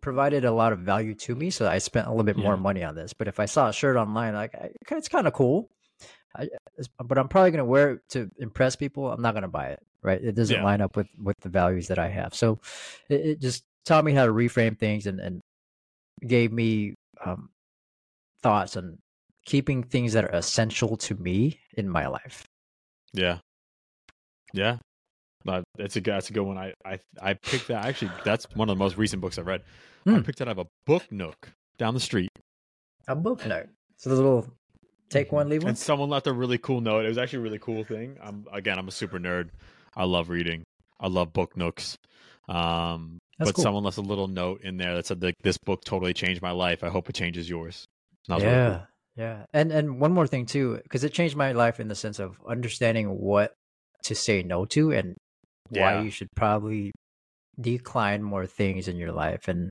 provided a lot of value to me. So I spent a little bit yeah. more money on this. But if I saw a shirt online, like it's kind of cool. I, but I'm probably gonna wear it to impress people. I'm not gonna buy it, right? It doesn't yeah. line up with with the values that I have. So it, it just taught me how to reframe things and and gave me um, thoughts on keeping things that are essential to me in my life. Yeah. Yeah. But that's a that's a good one. I I I picked that actually that's one of the most recent books I've read. I hmm. picked out of a book nook down the street. A book nook. So the little take one, leave one. And someone left a really cool note. It was actually a really cool thing. I'm again I'm a super nerd. I love reading. I love book nooks. Um, That's but cool. someone left a little note in there that said like this book totally changed my life. I hope it changes yours yeah, really cool. yeah, and and one more thing too, because it changed my life in the sense of understanding what to say no to and yeah. why you should probably decline more things in your life. And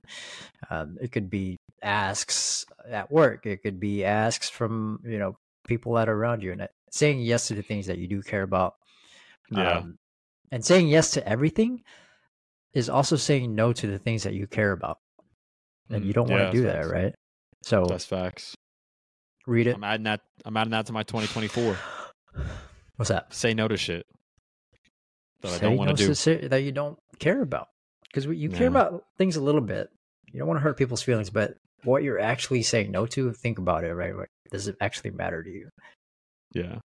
um, it could be asks at work. It could be asks from you know people that are around you. And saying yes to the things that you do care about yeah. Um, and saying yes to everything is also saying no to the things that you care about. And mm, you don't want to do that right so that's facts. Read it. I'm adding that. I'm adding that to my 2024. What's that? Say no to shit that Say I don't want no to do. that you don't care about because you care yeah. about things a little bit. You don't want to hurt people's feelings, but what you're actually saying no to, think about it. Right? Does it actually matter to you? Yeah.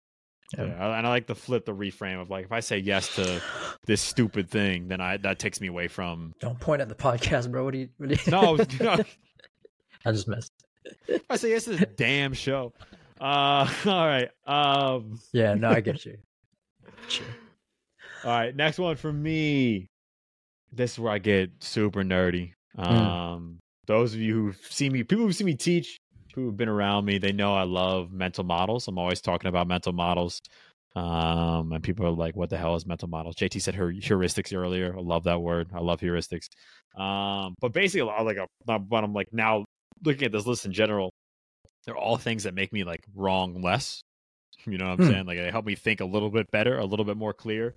Yeah. yeah. and I like to flip the reframe of like if I say yes to this stupid thing, then I that takes me away from. Don't point at the *laughs* podcast, bro. What do you? What do you... no, no, *laughs* I just missed. I say yes to this damn show. Uh, *laughs* all right. Um, yeah, no, I get you. Sure. All right, next one for me. This is where I get super nerdy. Hmm. Um, mm. those of you who've seen me, people who've seen me teach, who have been around me, they know I love mental models. I'm always talking about mental models. Um, and people are like, "What the hell is mental models?" JT said her heuristics earlier. I love that word. I love heuristics. Um, but basically, like, a, but I'm like now looking at this list in general, they're all things that make me like wrong less. You know what I'm hmm. saying? Like they help me think a little bit better, a little bit more clear.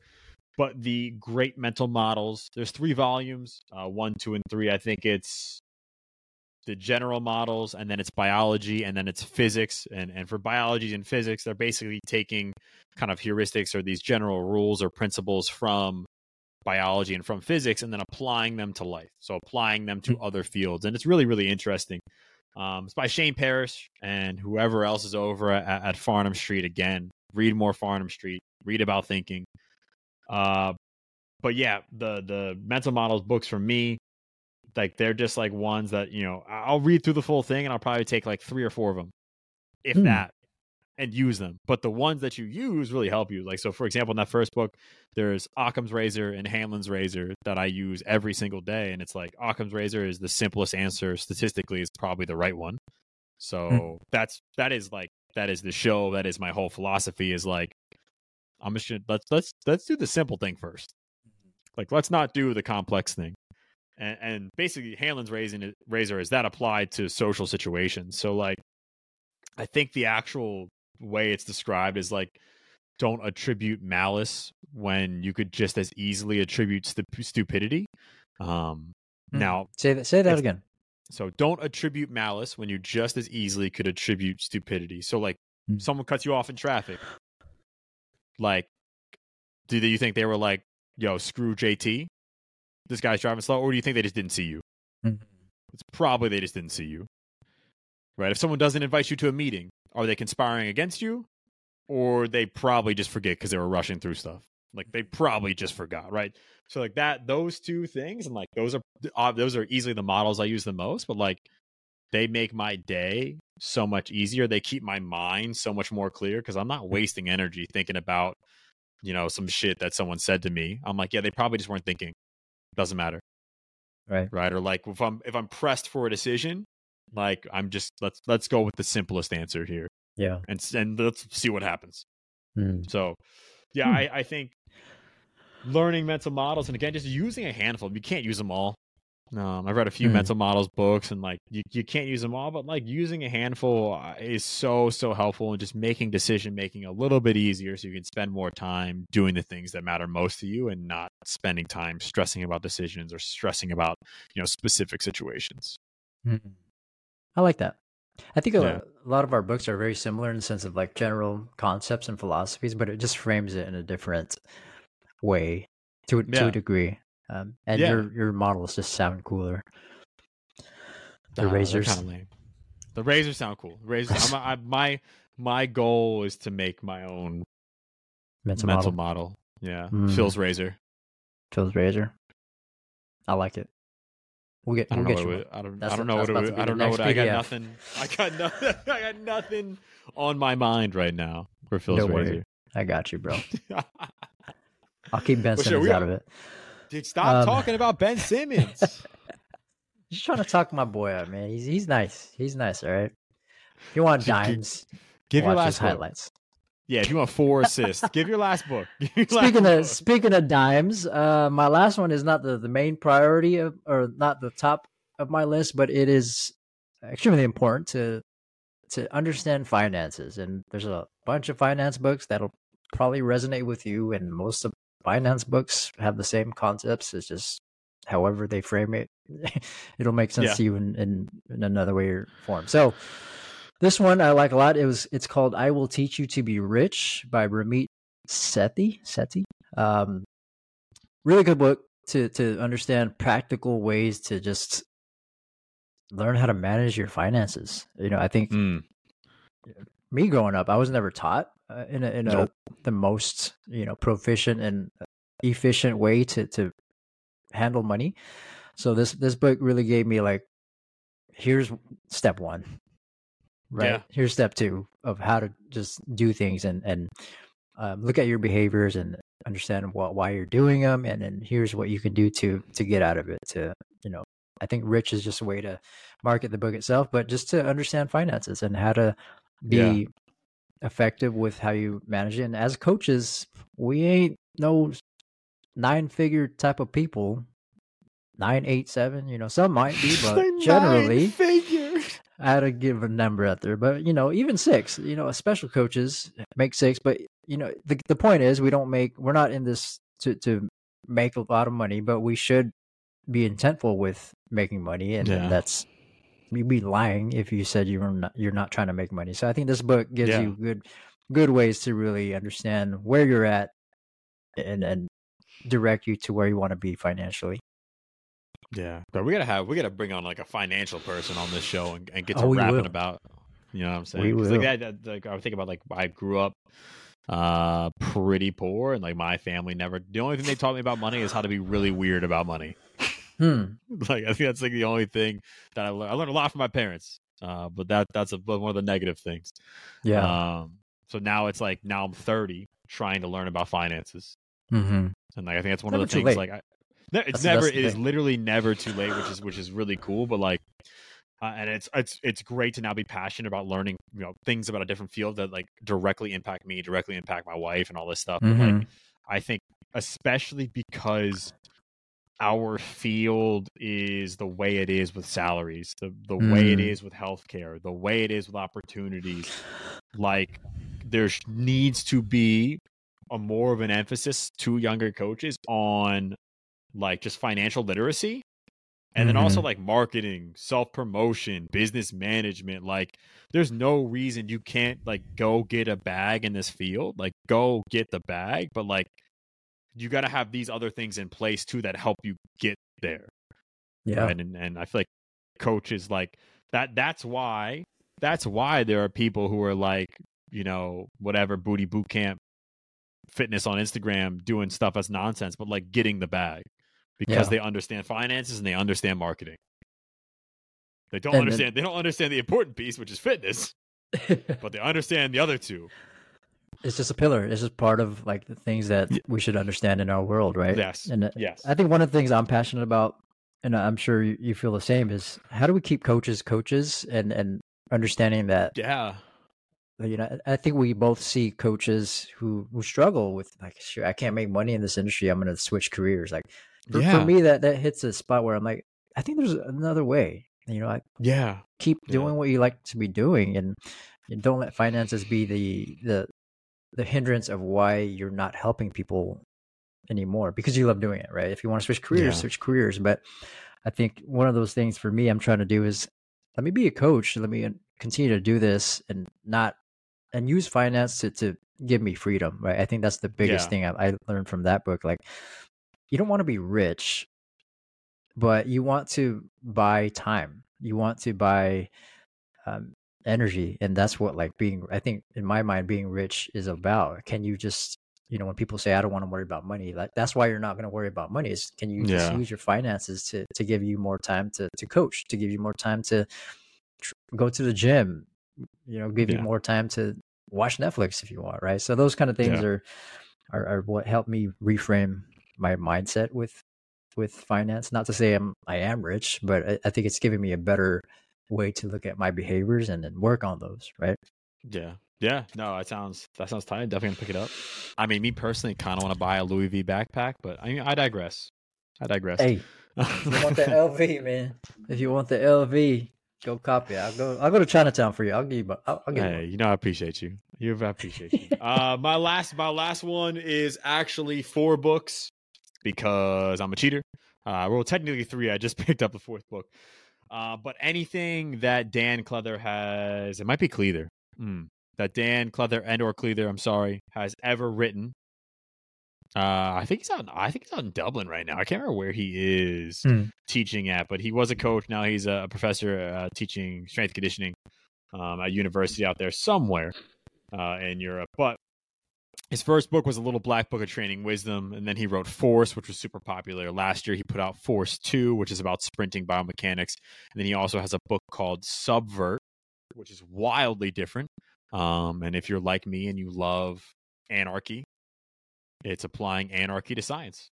But the great mental models, there's three volumes, uh, one, two, and three. I think it's the general models, and then it's biology, and then it's physics. And and for biology and physics, they're basically taking kind of heuristics or these general rules or principles from biology and from physics and then applying them to life. So applying them to mm-hmm. other fields. And it's really, really interesting. Um, it's by Shane Parrish and whoever else is over at, at, Farnam Street. Again, read more Farnam Street, read about thinking. Uh, but yeah, the the mental models books for me, like they're just like ones that you know I'll read through the full thing and I'll probably take like three or four of them, if hmm. that, and use them. But the ones that you use really help you. Like so, for example, in that first book, there's Occam's razor and Hanlon's razor that I use every single day, and it's like Occam's razor is the simplest answer statistically. It's probably the right one. So mm. that's that is like that is the show. That is my whole philosophy. Is like I'm just gonna, let's let's let's do the simple thing first. Like let's not do the complex thing. And, and basically, Hanlon's razor is that applied to social situations. So like I think the actual way it's described is like don't attribute malice when you could just as easily attribute stu- stupidity. Um, mm. Now, say that. Say that again. So don't attribute malice when you just as easily could attribute stupidity. So like Mm. someone cuts you off in traffic. Like, do you think they were like, "Yo, screw JT, this guy's driving slow," or do you think they just didn't see you? Mhm. It's probably they just didn't see you. Right? If someone doesn't invite you to a meeting, are they conspiring against you, or they probably just forget because they were rushing through stuff? Like they probably just forgot, right? So like that, those two things, and like those are uh, those are easily the models I use the most. But like they make my day so much easier. They keep my mind so much more clear because I'm not wasting energy thinking about you know some shit that someone said to me. I'm like, yeah, they probably just weren't thinking. Doesn't matter Right. right? Or like if I'm if I'm pressed for a decision, like I'm just let's let's go with the simplest answer here Yeah. and and let's see what happens. Mm. So, yeah, Hmm. I I think learning mental models and again just using a handful. You can't use them all. Um, I've read a few Hmm. mental models books and like you, you can't use them all, but like using a handful uh, is so so helpful and just making decision making a little bit easier so you can spend more time doing the things that matter most to you and not spending time stressing about decisions or stressing about you know specific situations. Mm. I like that. I think a, Yeah. lot of our books are very similar in the sense of like general concepts and philosophies, but it just frames it in a different way to a- to a degree. Um, and Yeah. your your models just sound cooler. The Ah, razors. kinda lame. The razors sound cool. Razors. I, my my goal is to make my own Mental, mental model. model. Yeah, Mm. Phil's razor. Phil's razor. I like it. We'll get I don't we'll know get what you. it, I don't. That's- I don't know that's what. It, to would- be I don't know next what. I got nothing. I got *laughs* nothing. I got nothing on my mind right now for Phil's Don't worry. razor. I got you, bro. *laughs* I'll keep Ben Well, Simmons we out of it. Dude, stop Um, talking about Ben *laughs* Simmons. Just trying to talk my boy out, man. He's he's nice. He's nice, all right. If you want Gi- gi- dimes, Give your watch last his book. highlights. Yeah, if you want four assists, give your last book. *laughs* Your last Speaking book. of speaking of dimes, uh, my last one is not the, the main priority of, or not the top of my list, but it is extremely important to to understand finances. And there's a bunch of finance books that'll probably resonate with you, and most of finance books have the same concepts. It's just however they frame it, *laughs* it'll make sense Yeah. to you in, in in another way or form. So. This one I like a lot. It was it's called "I Will Teach You to Be Rich" by Ramit Sethi. Sethi. Um, really good book to to understand practical ways to just learn how to manage your finances. You know, I think Mm, me growing up, I was never taught uh, in a in a Nope. the most you know proficient and efficient way to to handle money. So this this book really gave me like, here's step one, right? Yeah. Here's step two of how to just do things and and um, look at your behaviors and understand what why you're doing them, and then here's what you can do to to get out of it. To you know, I think rich is just a way to market the book itself, but just to understand finances and how to be Yeah. effective with how you manage it. And as coaches, we ain't no nine figure type of people. Nine, eight, seven, you know, some might be, *laughs* but generally. I had to give a number out there. But you know, even six, you know, special coaches make six. But you know, the the point is, we don't make. We're not in this to to make a lot of money, but we should be intentful with making money, and, and that's you'd be lying if you said you were not you're not trying to make money. So I think this book gives Yeah. you good good ways to really understand where you're at and and direct you to where you want to be financially. Yeah, but we gotta have we gotta bring on like a financial person on this show and, and get to Oh, rapping about. You know what I'm saying? We 'Cause, will. Like that, that, like I would think about like I grew up uh pretty poor and like my family never the only thing they taught me about money is how to be really weird about money Hmm. *laughs* like i think that's like the only thing that i learned i learned a lot from my parents uh but that that's a, one of the negative things Yeah. um so now it's like now i'm 30 trying to learn about finances mm-hmm. and like I think that's one Never of the things. late. Like, I, no, it's That's never. that's It is literally never too late, which is which is really cool. But like, uh, and it's it's it's great to now be passionate about learning, you know, things about a different field that like directly impact me, directly impact my wife, and all this stuff. But like, Mhm. I think especially because our field is the way it is with salaries, the the way it Mm. with healthcare, the way it is with opportunities. Like there needs to be a more of an emphasis to younger coaches on like just financial literacy And then also Mhm. like marketing, self promotion, business management. Like, there's no reason you can't like go get a bag in this field. Like, go get the bag, but like, you got to have these other things in place too that help you get there. Yeah. Right? And and I feel like coaches like that. That's why. That's why there are people who are like, you know, whatever booty boot camp fitness on Instagram doing stuff as nonsense, but like getting the bag because Yeah. they understand finances and they understand marketing. They don't And then- understand. they don't understand the important piece, which is fitness, *laughs* but they understand the other two. it's just a pillar. It's just part of like the things that we should understand in our world, right? Yes. And uh, Yes. I think one of the things I'm passionate about, and I'm sure you, you feel the same, is how do we keep coaches coaches and and understanding that Yeah. you know I think we both see coaches who who struggle with like sure I can't make money in this industry. I'm going to switch careers. Like for, Yeah. for me, that that hits a spot where I'm like, I think there's another way. You know, I Yeah. keep Yeah. doing what you like to be doing, and, and don't let finances be the the the hindrance of why you're not helping people anymore because you love doing it, right? If you want to switch careers, Yeah. switch careers. But I think one of those things for me, I'm trying to do is let me be a coach. Let me uh, continue to do this and not and use finance to to give me freedom, right? I think that's the biggest Yeah. thing I, I learned from that book. Like, you don't want to be rich, but you want to buy time. You want to buy um, energy, and that's what like being. I think in my mind, being rich is about. Can you just you know when people say I don't want to worry about money, like that's why you're not going to worry about money. Is can you just Yeah. use your finances to to give you more time to to coach, to give you more time to tr- go to the gym, you know, give you more time to watch Netflix if you want, right? So those kind of things Yeah. are, are are what helped me reframe my mindset with with finance. Not to say I'm I am rich, but I, I think it's giving me a better way to look at my behaviors and then work on those, right? Yeah. Yeah. No, that sounds that sounds tight. Definitely gonna pick it up. I mean, me personally kind of want to buy a Louis V backpack, but I mean, I digress. I digress. Hey, if you want the *laughs* LV, man. If you want the LV, go copy. it. I'll go. I'll go to Chinatown for you. I'll give you. I'll, I'll give you. Hey, one. you know I appreciate you. You I appreciate you. uh, my last my last one is actually four books because I'm a cheater. Uh, well, technically three. I just *laughs* picked up the fourth book. Uh, but anything that Dan Cleather has, it might be Cleather. Mm, that Dan Cleather and or Cleather, I'm sorry, has ever written. Uh, I think he's out. I think he's out in Dublin right now. I can't remember where he is Hmm. teaching at, but he was a coach. Now he's a professor uh, teaching strength conditioning um, at university out there somewhere uh, in Europe. But his first book was a little black book of training wisdom, and then he wrote Force, which was super popular. Last year, he put out Force Two, which is about sprinting biomechanics, and then he also has a book called Subvert, which is wildly different. Um, and if you're like me and you love anarchy, it's applying anarchy to science.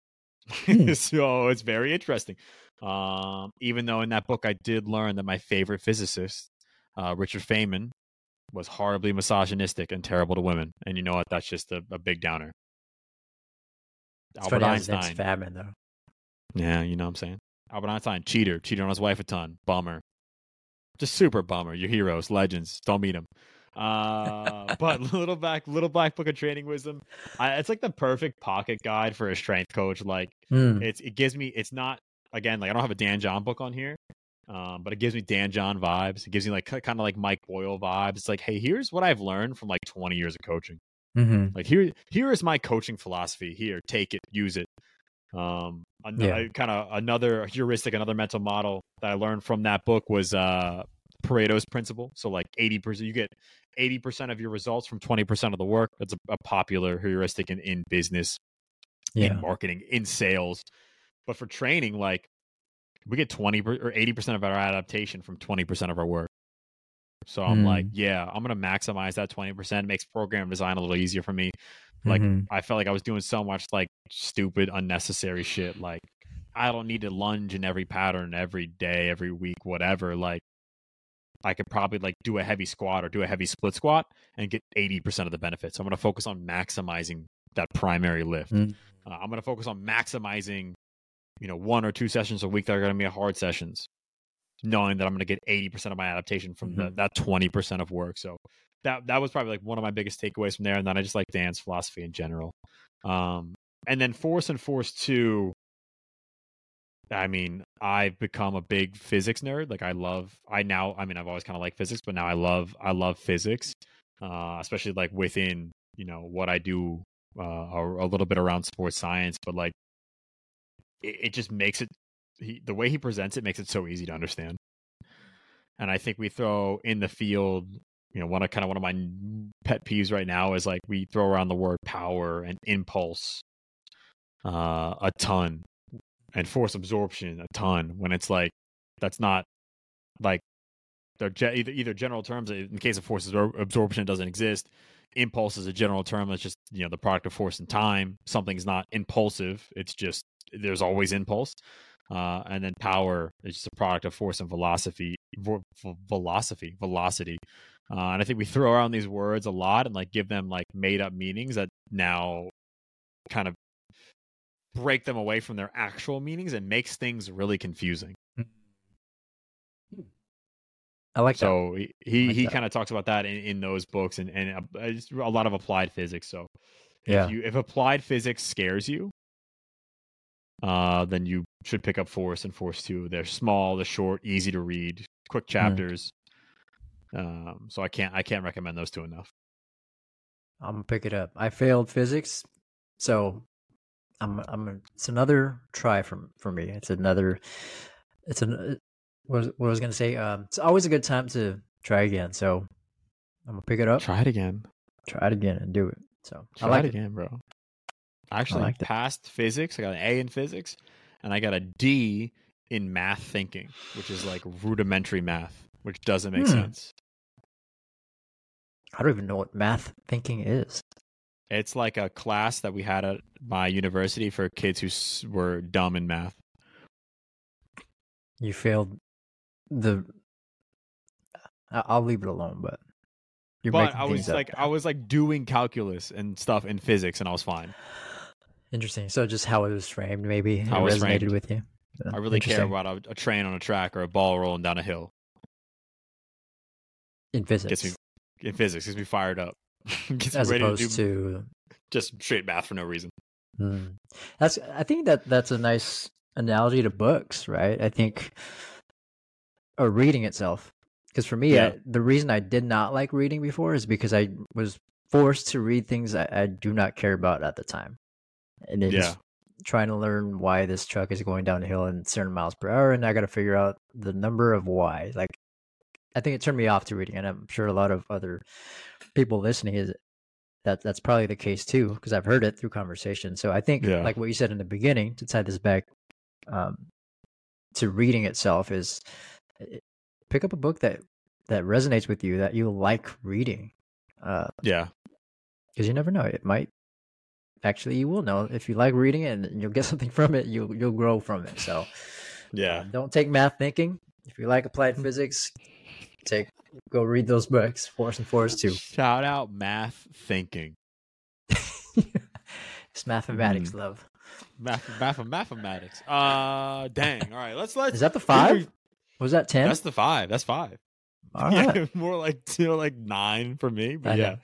Hmm. *laughs* so it's very interesting. Um, even though in that book I did learn that my favorite physicist, uh, Richard Feynman, was horribly misogynistic and terrible to women. And you know what? That's just a, a big downer. It's Albert funny how his name's Einstein. Famine though. Yeah, you know what I'm saying? Albert Einstein, cheater, cheated on his wife a ton. Bummer. Just super bummer. Your heroes, legends. Don't meet them. Uh, *laughs* but little back, little black book of training wisdom. I, it's like the perfect pocket guide for a strength coach. Like Hmm. it's it gives me. It's not again like I don't have a Dan John book on here, um, but it gives me Dan John vibes. It gives me like kind of like Mike Boyle vibes. It's like, hey, here's what I've learned from like 20 years of coaching. Mhm. Like here, here is my coaching philosophy. Here, take it, use it. Um, Yeah. kind of another heuristic, another mental model that I learned from that book was uh Pareto's principle. So like eighty percent, you get eighty percent of your results from twenty percent of the work. That's a, a popular heuristic in, in business, Yeah. in marketing, in sales. But for training, like we get twenty or eighty percent of our adaptation from twenty percent of our work. So I'm like, Mm. yeah, I'm gonna maximize that twenty percent. It Makes program design a little easier for me. Like Mhm. I felt like I was doing so much like stupid, unnecessary shit. Like I don't need to lunge in every pattern every day, every week, whatever. Like I could probably like do a heavy squat or do a heavy split squat and get eighty percent of the benefits. I'm gonna focus on maximizing that primary lift. Mm. Uh, I'm gonna focus on maximizing, you know, one or two sessions a week that are gonna be hard sessions, knowing that I'm gonna get eighty percent of my adaptation from the, that twenty percent of work. So that that was probably like one of my biggest takeaways from there. And then I just like Dan's philosophy in general. Um, and then Force and Force Two. I mean, I've become a big physics nerd. Like I love I now I mean I've always kind of liked physics, but now I love I love physics. Uh especially like within, you know, what I do uh a, a little bit around sports science, but like it, it just makes it he, the way he presents it makes it so easy to understand. And I think we throw in the field, you know, one of kind of one of my pet peeves right now is like we throw around the word power and impulse uh, a ton and force absorption a ton when it's like that's not like they're ge- either either general terms in the case of force absorption doesn't exist impulse is a general term that's just you know the product of force and time something's not impulsive it's just there's always impulse uh, and then power is just a product of force and velocity vo- velocity velocity uh, and i think we throw around these words a lot and like give them like made up meanings that now kind of break them away from their actual meanings and makes things really confusing. I like so that. he like he kind of talks about that in, in those books and and a, a lot of applied physics. So Yeah. you if applied physics scares you, uh, then you should pick up Force and Force Two. They're small, they're short, easy to read, quick Hmm. chapters. Um, so I can't I can't recommend those two enough. I'm gonna pick it up. I failed physics, so I'm I'm it's another try from for me. It's another it's an what was, what I was gonna say. Um, it's always a good time to try again. So I'm gonna pick it up, Try it again. try it again, and do it. So Try I like it. again, bro. I actually like that. passed physics. I got an A in physics, and I got a D in math thinking, which is like rudimentary math, which doesn't make Hmm. sense. I don't even know what math thinking is. It's like a class that we had at my university for kids who were dumb in math. You failed the. I- I'll leave it alone, but you're but I was things up like. I was like doing calculus and stuff in physics, and I was fine. Interesting. So just how it was framed, maybe How it resonated framed. with you. Yeah, I really care about a, a train on a track or a ball rolling down a hill. in physics, Gets me in physics. Gets me fired up. *laughs* gets me as ready to opposed do to just straight math for no reason. Hmm. That's I think that that's a nice analogy to books, right? I think or reading itself. Because for me, Yeah. I, the reason I did not like reading before is because I was forced to read things I, I do not care about at the time, and it's Yeah. trying to learn why this truck is going downhill a hill in certain miles per hour, and I got to figure out the number of why. Like, I think it turned me off to reading, and I'm sure a lot of other people listening is that that's probably the case too because I've heard it through conversation. So I think, Yeah. like what you said in the beginning, to tie this back um, to reading itself is eh, pick up a book that that resonates with you that you like reading because Yeah. Because you never know it might actually you will know if you like reading it and you'll get *laughs* something from it you'll you'll grow from it so Yeah. um, don't take math thinking if you like applied physics take go read those books force and force too Shout out math thinking. *laughs* it's mathematics love Math, math, mathematics. Uh, dang. All right, let's let's. is that the five *clears throat* was that 10 That's the five. That's five. all yeah, *laughs* more like you know, like nine for me. I But know.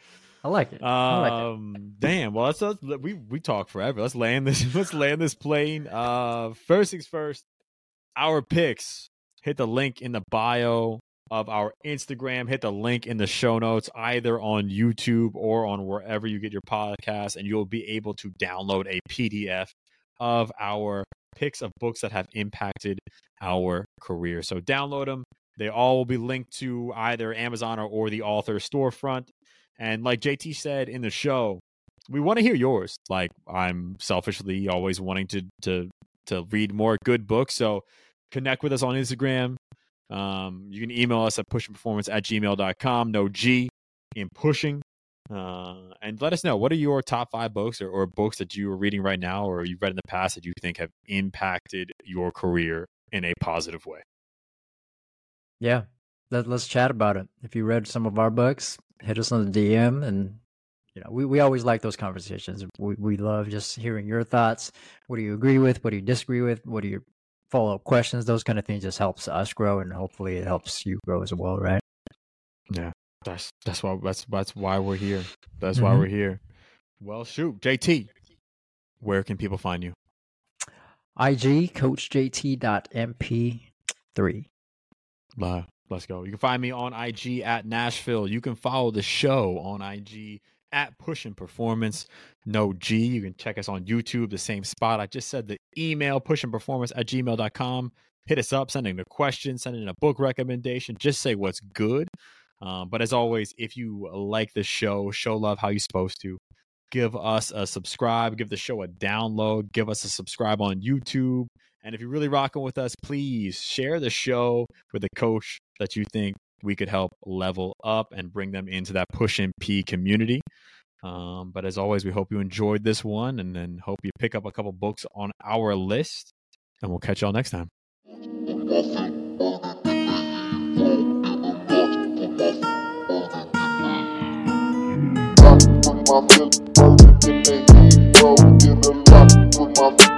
I like it I like it. Um. Damn. Well, let's, let's we we talk forever. Let's land this. *laughs* Let's land this plane. Uh. First things first. Our picks. Hit the link in the bio of our Instagram. Hit the link in the show notes, either on YouTube or on wherever you get your podcast, and you'll be able to download a PDF of our picks of books that have impacted our career. So download them. They all will be linked to either Amazon or, or the author storefront. And like JT said in the show, we want to hear yours. Like I'm selfishly always wanting to to to read more good books. So connect with us on Instagram. Um, you can email us at pushingperformance at gmail.com. No G in pushing. Uh, and let us know what are your top five books or, or books that you are reading right now or you've read in the past that you think have impacted your career in a positive way. Yeah, Let, let's chat about it. If you read some of our books, hit us on the DM, and you know we, we always like those conversations. We we love just hearing your thoughts. What do you agree with? What do you disagree with? What are your follow up questions? Those kind of things just helps us grow, and hopefully it helps you grow as well, right? Yeah. That's that's why that's that's why we're here. That's why Mhm. we're here. Well, shoot, JT, where can people find you? IG coachjt.mp3. Bye. Let's go. You can find me on IG at Nashphille. You can follow the show on IG at Pushin' Performance. No G. You can check us on YouTube, the same spot. I just said the email pushing performance at gmail.com. Hit us up, send sending a question, sending a book recommendation. Just say what's good. Um, but as always, if you like the show, show love how you're supposed to. Give us a subscribe, give the show a download, give us a subscribe on YouTube. And if you're really rocking with us, please share the show with a coach that you think we could help level up and bring them into that push MP community. Um, but as always, we hope you enjoyed this one and then hope you pick up a couple books on our list. And we'll catch y'all next time. My